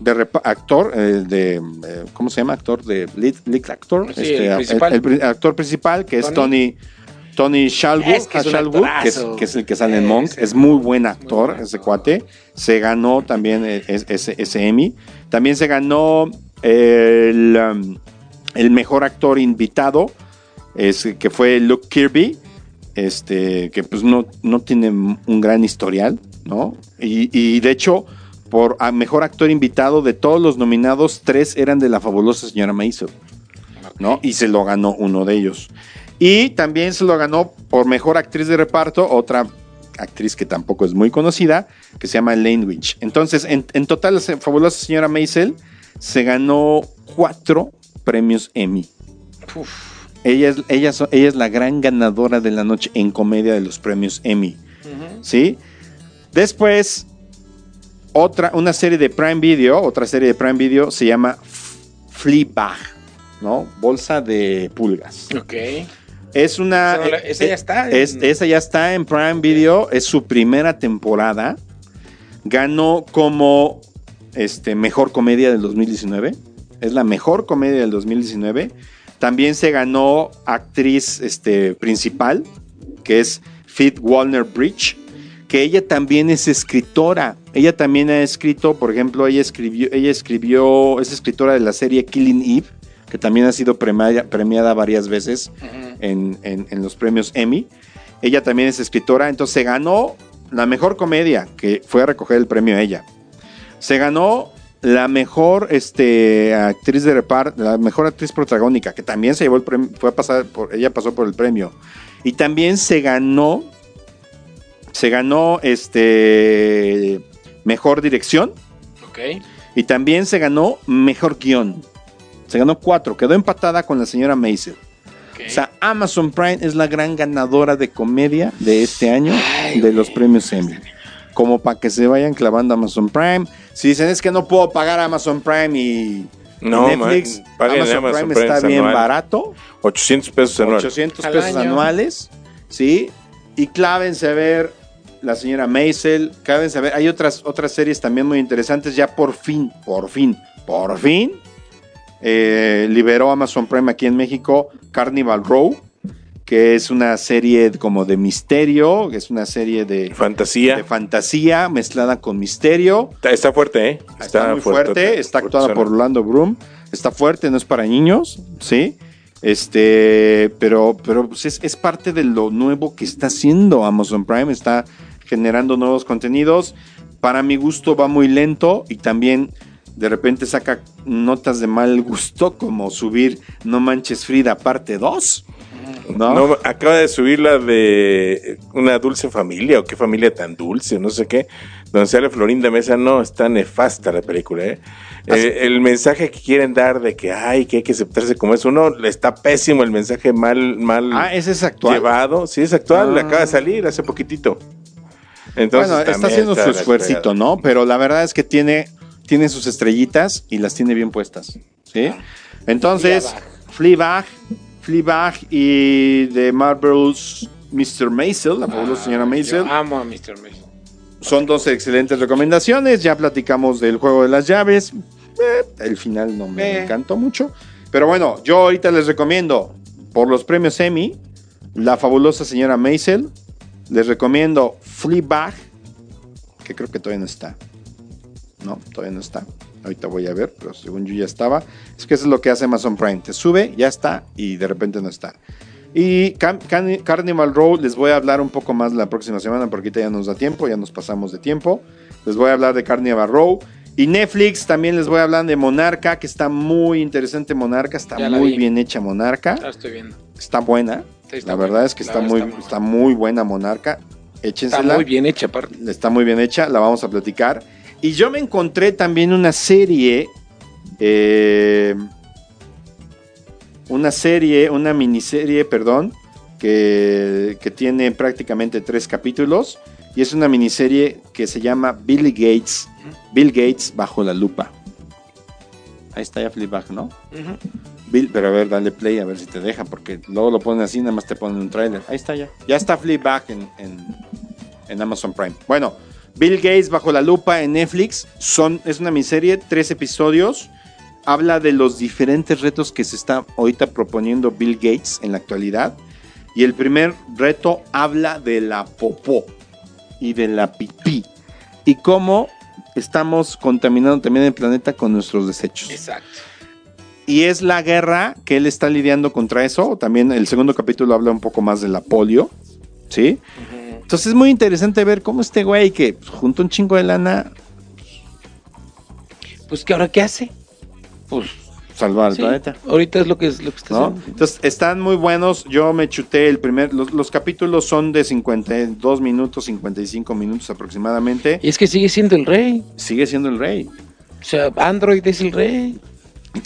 De repa- actor eh, de eh, ¿cómo se llama? actor de lead, lead actor Sí, Este, el principal. el pri- actor principal que es Tony. Tony Shalhoub, Es que es un Shalhoub, que, es, actorazo. que es el que sale en Monk es muy buen actor ese cuate se ganó también es- ese, ese Emmy también se ganó el, um, el mejor actor invitado es, que fue Luke Kirby, este, que pues no, no tiene un gran historial, ¿no? Y, de hecho, por mejor actor invitado de todos los nominados, tres eran de la fabulosa señora Maisel, ¿no? Y se lo ganó uno de ellos. Y también se lo ganó por mejor actriz de reparto, otra actriz que tampoco es muy conocida, que se llama Lane. Entonces, en, en total, la fabulosa señora Maisel se ganó cuatro premios Emmy. Uf. Ella es, ella, ella es la gran ganadora de la noche en comedia de los premios Emmy. ¿Sí? Después, otra, una serie de Prime Video, otra serie de Prime Video se llama Fleabag, ¿no? Bolsa de pulgas. Ok. Es una. Esa ya está en- es- esa ya está en Prime Video. Es su primera temporada. Ganó como este, mejor comedia del 2019. Es la mejor comedia del 2019. También se ganó actriz este, principal, que es Fit Walner Bridge, que ella también es escritora. Ella también ha escrito, por ejemplo, ella escribió, ella escribió, es escritora de la serie Killing Eve, que también ha sido premiada, premiada varias veces en, en- en los premios Emmy. Ella también es escritora, entonces se ganó la mejor comedia, que fue a recoger el premio a ella. Se ganó la mejor este, actriz de reparto, la mejor actriz protagónica, que también se llevó el premio, fue a pasar por, ella pasó por el premio. Y también se ganó, se ganó este, mejor dirección Ok. y también se ganó mejor guion. Se ganó cuatro, quedó empatada con la señora Maisel. O sea, Amazon Prime es la gran ganadora de comedia de este año Ay, de los premios Emmy. Como para que se vayan clavando a Amazon Prime. Si dicen es que no puedo pagar Amazon Prime y No, Netflix, man, Amazon, Amazon Prime Prime está bien anual. barato. 800 pesos anual. 800 Al pesos año. anuales. ¿Sí? Y clávense a ver la señora Maisel. Clávense a ver. Hay otras, otras series también muy interesantes. Ya por fin, por fin, por fin. eh, liberó Amazon Prime aquí en México Carnival Row. Que es una serie como de misterio, es una serie de, Fantasía. de fantasía mezclada con misterio. Está, está fuerte, ¿eh? Está, muy fuerte, está actuada por Orlando Bloom, está fuerte, no es para niños, ¿sí? Este, pero, pero pues es, es parte de lo nuevo que está haciendo Amazon Prime, está generando nuevos contenidos. Para mi gusto va muy lento y también de repente saca notas de mal gusto como subir No Manches Frida parte 2. ¿No? No, acaba de subir la de una dulce familia, o qué familia tan dulce, no sé qué. Donde sale Florinda Mesa, no, está nefasta la película, ¿eh? Eh, el mensaje que quieren dar de que, ay, que hay que aceptarse como es uno, está pésimo el mensaje mal, mal Ah, ese es actual. llevado. Sí, es actual, Ah. acaba de salir hace poquitito. Entonces, bueno, está haciendo está su esfuercito. ¿no? Pero la verdad es que tiene, tiene sus estrellitas y las tiene bien puestas, ¿sí? Entonces, Fleabag, Fleabag y de Marvel's Mr. Maisel, la fabulosa señora Maisel, Yo amo a Mr. Mason. son dos excelentes recomendaciones. Ya platicamos del juego de las llaves. Eh, el final no me Eh. encantó mucho. Pero bueno, yo ahorita les recomiendo, por los premios Emmy, la fabulosa señora Maisel. Les recomiendo Fleabag, que creo que todavía no está. No, todavía no está. Ahorita voy a ver, pero según yo ya estaba. Es que eso es lo que hace Amazon Prime. Te sube, ya está, y de repente no está. Y Can- Carnival Row les voy a hablar un poco más la próxima semana porque ahorita ya nos da tiempo, ya nos pasamos de tiempo. Les voy a hablar de Carnival Row. Y Netflix también les voy a hablar de Monarca, que está muy interesante Monarca, está Ya muy bien hecha Monarca, La estoy viendo. está buena. Sí, está la verdad es que está muy, está muy está muy buena Monarca. Échensela. Está muy bien hecha, aparte. Está muy bien hecha, la vamos a platicar. Y yo me encontré también una serie, eh, una serie, una miniserie, perdón, que, que tiene prácticamente tres capítulos. Y es una miniserie que se llama Billy Gates, Bill Gates bajo la lupa. Ahí está ya Fleabag, ¿no? Bill, pero a ver, dale play a ver si te deja, porque luego lo ponen así, nada más te ponen un tráiler. Ahí está ya. Ya está Fleabag en, en, en Amazon Prime. Bueno, Bill Gates bajo la lupa en Netflix. Son, es una miniserie, tres episodios. Habla de los diferentes retos que se está ahorita proponiendo Bill Gates en la actualidad. Y el primer reto habla de la popó y de la pipí. Y cómo estamos contaminando también el planeta con nuestros desechos. Exacto. Y es la guerra que él está lidiando contra eso. También el segundo capítulo habla un poco más de la polio. ¿Sí? Entonces es muy interesante ver cómo este güey que pues, junta un chingo de lana Pues que ahora qué hace? Pues salva al sí, planeta. Ahorita es lo que es lo que está ¿no? haciendo. Entonces están muy buenos. Yo me chuté el primer. Los, los capítulos son de 52 minutos, 55 minutos aproximadamente. Y es que sigue siendo el rey. Sigue siendo el rey. O sea, Android es el rey.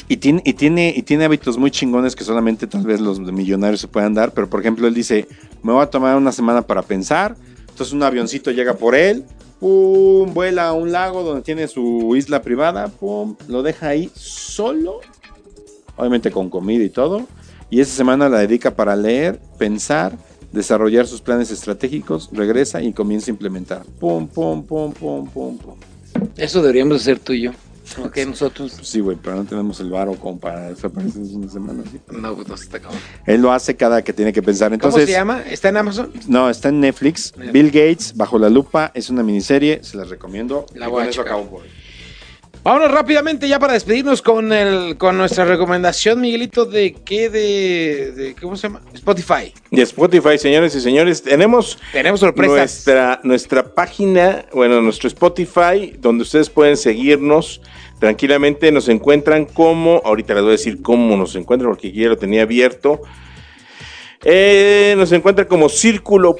Y tiene, y, tiene, y tiene hábitos muy chingones que solamente tal vez los millonarios se puedan dar. Pero por ejemplo, él dice: Me voy a tomar una semana para pensar. Entonces un avioncito llega por él. Pum, vuela a un lago donde tiene su isla privada. Pum, lo deja ahí solo. Obviamente con comida y todo. Y esa semana la dedica para leer, pensar, desarrollar sus planes estratégicos. Regresa y comienza a implementar. Pum, pum, pum, pum, pum, pum. Eso deberíamos hacer tú y yo. Ok, nosotros. Sí, güey, pero no tenemos el varo como para desaparecer una semana así. No, pues no se está acabando. Él lo hace cada que tiene que pensar. Entonces, ¿Cómo se llama? ¿Está en Amazon? No, está en Netflix. Netflix. Bill Gates, Bajo la Lupa, es una miniserie, se las recomiendo. La Y voy con a eso acabo por hoy. Vámonos rápidamente ya para despedirnos con el con nuestra recomendación, Miguelito, de qué de, de ¿cómo se llama? Spotify. Y Spotify, señores y señores, tenemos Tenemos sorpresas. nuestra, nuestra página, bueno, nuestro Spotify, donde ustedes pueden seguirnos tranquilamente. Nos encuentran como, ahorita les voy a decir cómo nos encuentran, porque aquí ya lo tenía abierto. Eh, nos encuentran como Círculo,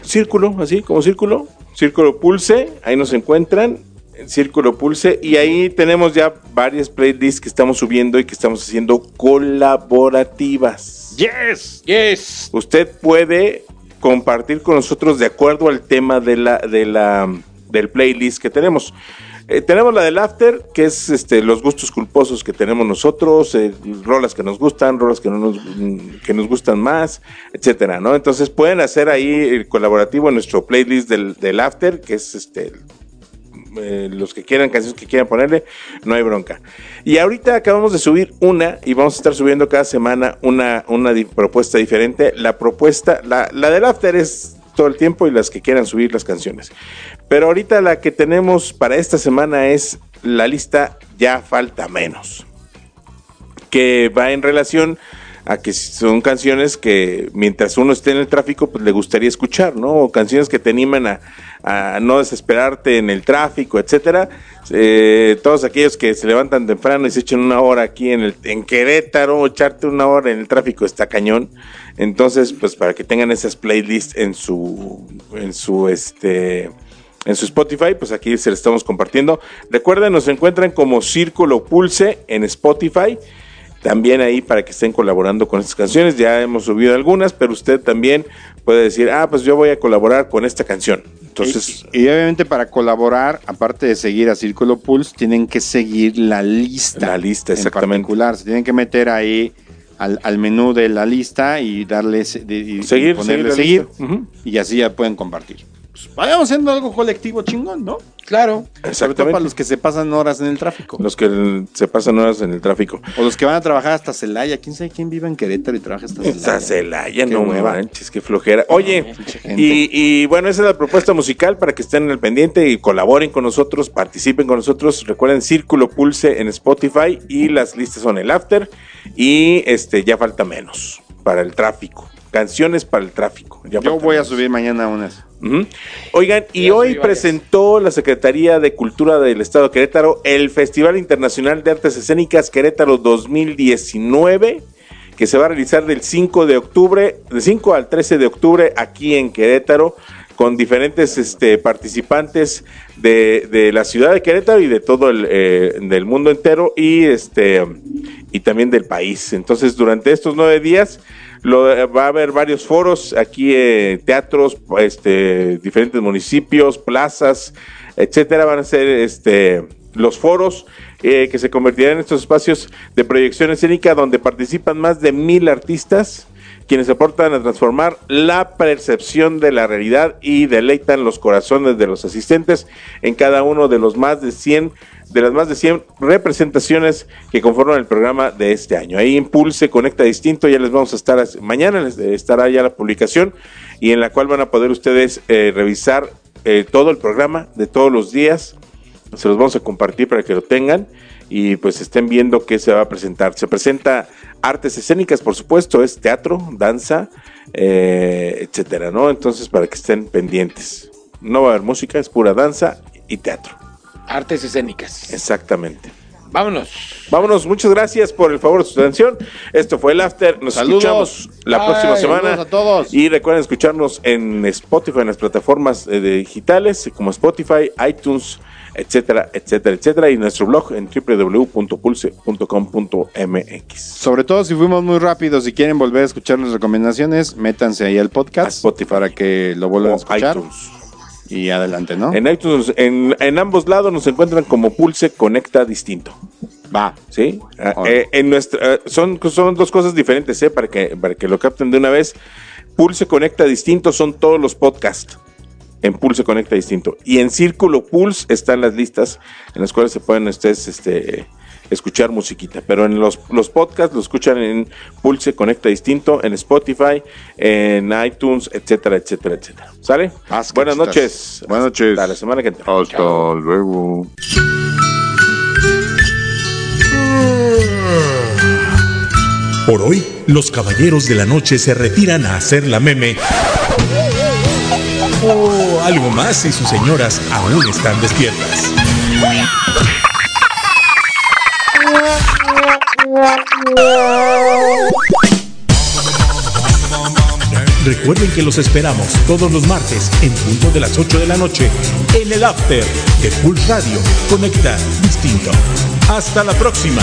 Círculo, así, como Círculo, Círculo Pulse, ahí nos encuentran. Círculo Pulse y ahí tenemos ya varias playlists que estamos subiendo y que estamos haciendo colaborativas. ¡Yes! Yes. Usted puede compartir con nosotros de acuerdo al tema de la, de la, del playlist que tenemos. Eh, tenemos la del after, que es este, los gustos culposos que tenemos nosotros, eh, rolas que nos gustan, rolas que, no nos, mm, que nos gustan más, etcétera, ¿no? Entonces pueden hacer ahí el colaborativo en nuestro playlist del, del after, que es este eh, los que quieran, canciones que quieran ponerle, no hay bronca. Y ahorita acabamos de subir una y vamos a estar subiendo cada semana una, una propuesta diferente. La propuesta, la, la del after es todo el tiempo y las que quieran subir las canciones. Pero ahorita la que tenemos para esta semana es la lista Ya falta menos que va en relación a que son canciones que mientras uno esté en el tráfico, pues le gustaría escuchar, ¿no? O canciones que te animan a, a no desesperarte en el tráfico, etcétera. Eh, todos aquellos que se levantan temprano y se echan una hora aquí en, el, Querétaro, echarte una hora en el tráfico está cañón. Entonces, pues para que tengan esas playlists en su, en su, este, en su Spotify, pues aquí se las estamos compartiendo. Recuerden, nos encuentran como Círculo Pulse en Spotify. También ahí para que estén colaborando con estas canciones. Ya hemos subido algunas, pero usted también puede decir, ah, pues yo voy a colaborar con esta canción. Entonces, y, y obviamente para colaborar, aparte de seguir a Círculo Pulse, tienen que seguir la lista. La lista, en exactamente. particular. Se tienen que meter ahí al, al menú de la lista y darle se- de- y- Seguir, ponerle seguir seguir. Y así ya pueden compartir. Pues vayamos haciendo algo colectivo chingón, ¿no? Claro. Sobre todo exactamente. para los que se pasan horas en el tráfico. Los que se pasan horas en el tráfico. O los que van a trabajar hasta Celaya. ¿Quién sabe quién vive en Querétaro y trabaja hasta Celaya? Esa Celaya, Qué no hueva. manches, qué flojera. Oye, y, y bueno, esa es la propuesta musical para que estén al pendiente y colaboren con nosotros, participen con nosotros. Recuerden Círculo Pulse en Spotify y las listas son el After y este ya falta menos para el tráfico. Canciones para el tráfico. Ya Yo voy a subir mañana unas. Oigan, y hoy presentó la Secretaría de Cultura del Estado de Querétaro el Festival Internacional de Artes Escénicas Querétaro 2019, que se va a realizar del 5 de octubre, del 5 al 13 de octubre aquí en Querétaro, con diferentes este, participantes de, de la ciudad de Querétaro y de todo el eh, del mundo entero y este y también del país. Entonces, durante estos nueve días lo, va a haber varios foros aquí, eh, teatros, este, diferentes municipios, plazas, etcétera. Van a ser este, los foros eh, que se convertirán en estos espacios de proyección escénica donde participan más de mil artistas quienes aportan a transformar la percepción de la realidad y deleitan los corazones de los asistentes en cada uno de los más de 100 de las más de 100 representaciones que conforman el programa de este año. Ahí Impulse Conecta Distinto, ya les vamos a estar, mañana les estará ya la publicación y en la cual van a poder ustedes eh, revisar eh, todo el programa de todos los días. Se los vamos a compartir para que lo tengan y pues estén viendo qué se va a presentar. Se presenta artes escénicas, por supuesto, es teatro, danza, eh, etcétera, ¿no? Entonces, para que estén pendientes. No va a haber música, es pura danza y teatro. Artes escénicas. Exactamente. Vámonos. Vámonos, muchas gracias por el favor de su atención. Esto fue el After. Nos Saludos. escuchamos la próxima semana. A todos. Y recuerden escucharnos en Spotify, en las plataformas eh, digitales como Spotify, iTunes, etcétera, etcétera, etcétera. Y nuestro blog en www.pulse.com.mx. Sobre todo si fuimos muy rápidos, si quieren volver a escuchar las recomendaciones, métanse ahí al podcast Spotify. para que lo vuelvan a escuchar. iTunes. Y adelante, ¿no? En iTunes, en, en ambos lados nos encuentran como Pulse Conecta Distinto. Va. ¿Sí? Ah, eh, en nuestra, eh, son, son dos cosas diferentes, ¿eh? Para que, para que lo capten de una vez. Pulse Conecta Distinto son todos los podcasts. En Pulse Conecta Distinto. Y en Círculo Pulse están las listas en las cuales se pueden ustedes este, escuchar musiquita. Pero en los, los podcasts lo escuchan en Pulse Conecta Distinto, en Spotify, en iTunes, etcétera, etcétera, etcétera. ¿Sale? Buenas noches. Buenas noches. Hasta la semana que entra. Hasta luego. Por hoy, los caballeros de la noche se retiran a hacer la meme. O algo más si sus señoras aún están despiertas. Recuerden que los esperamos todos los martes en punto de las 8 de la noche en el After de Pulse Radio. Conecta distinto. Hasta la próxima.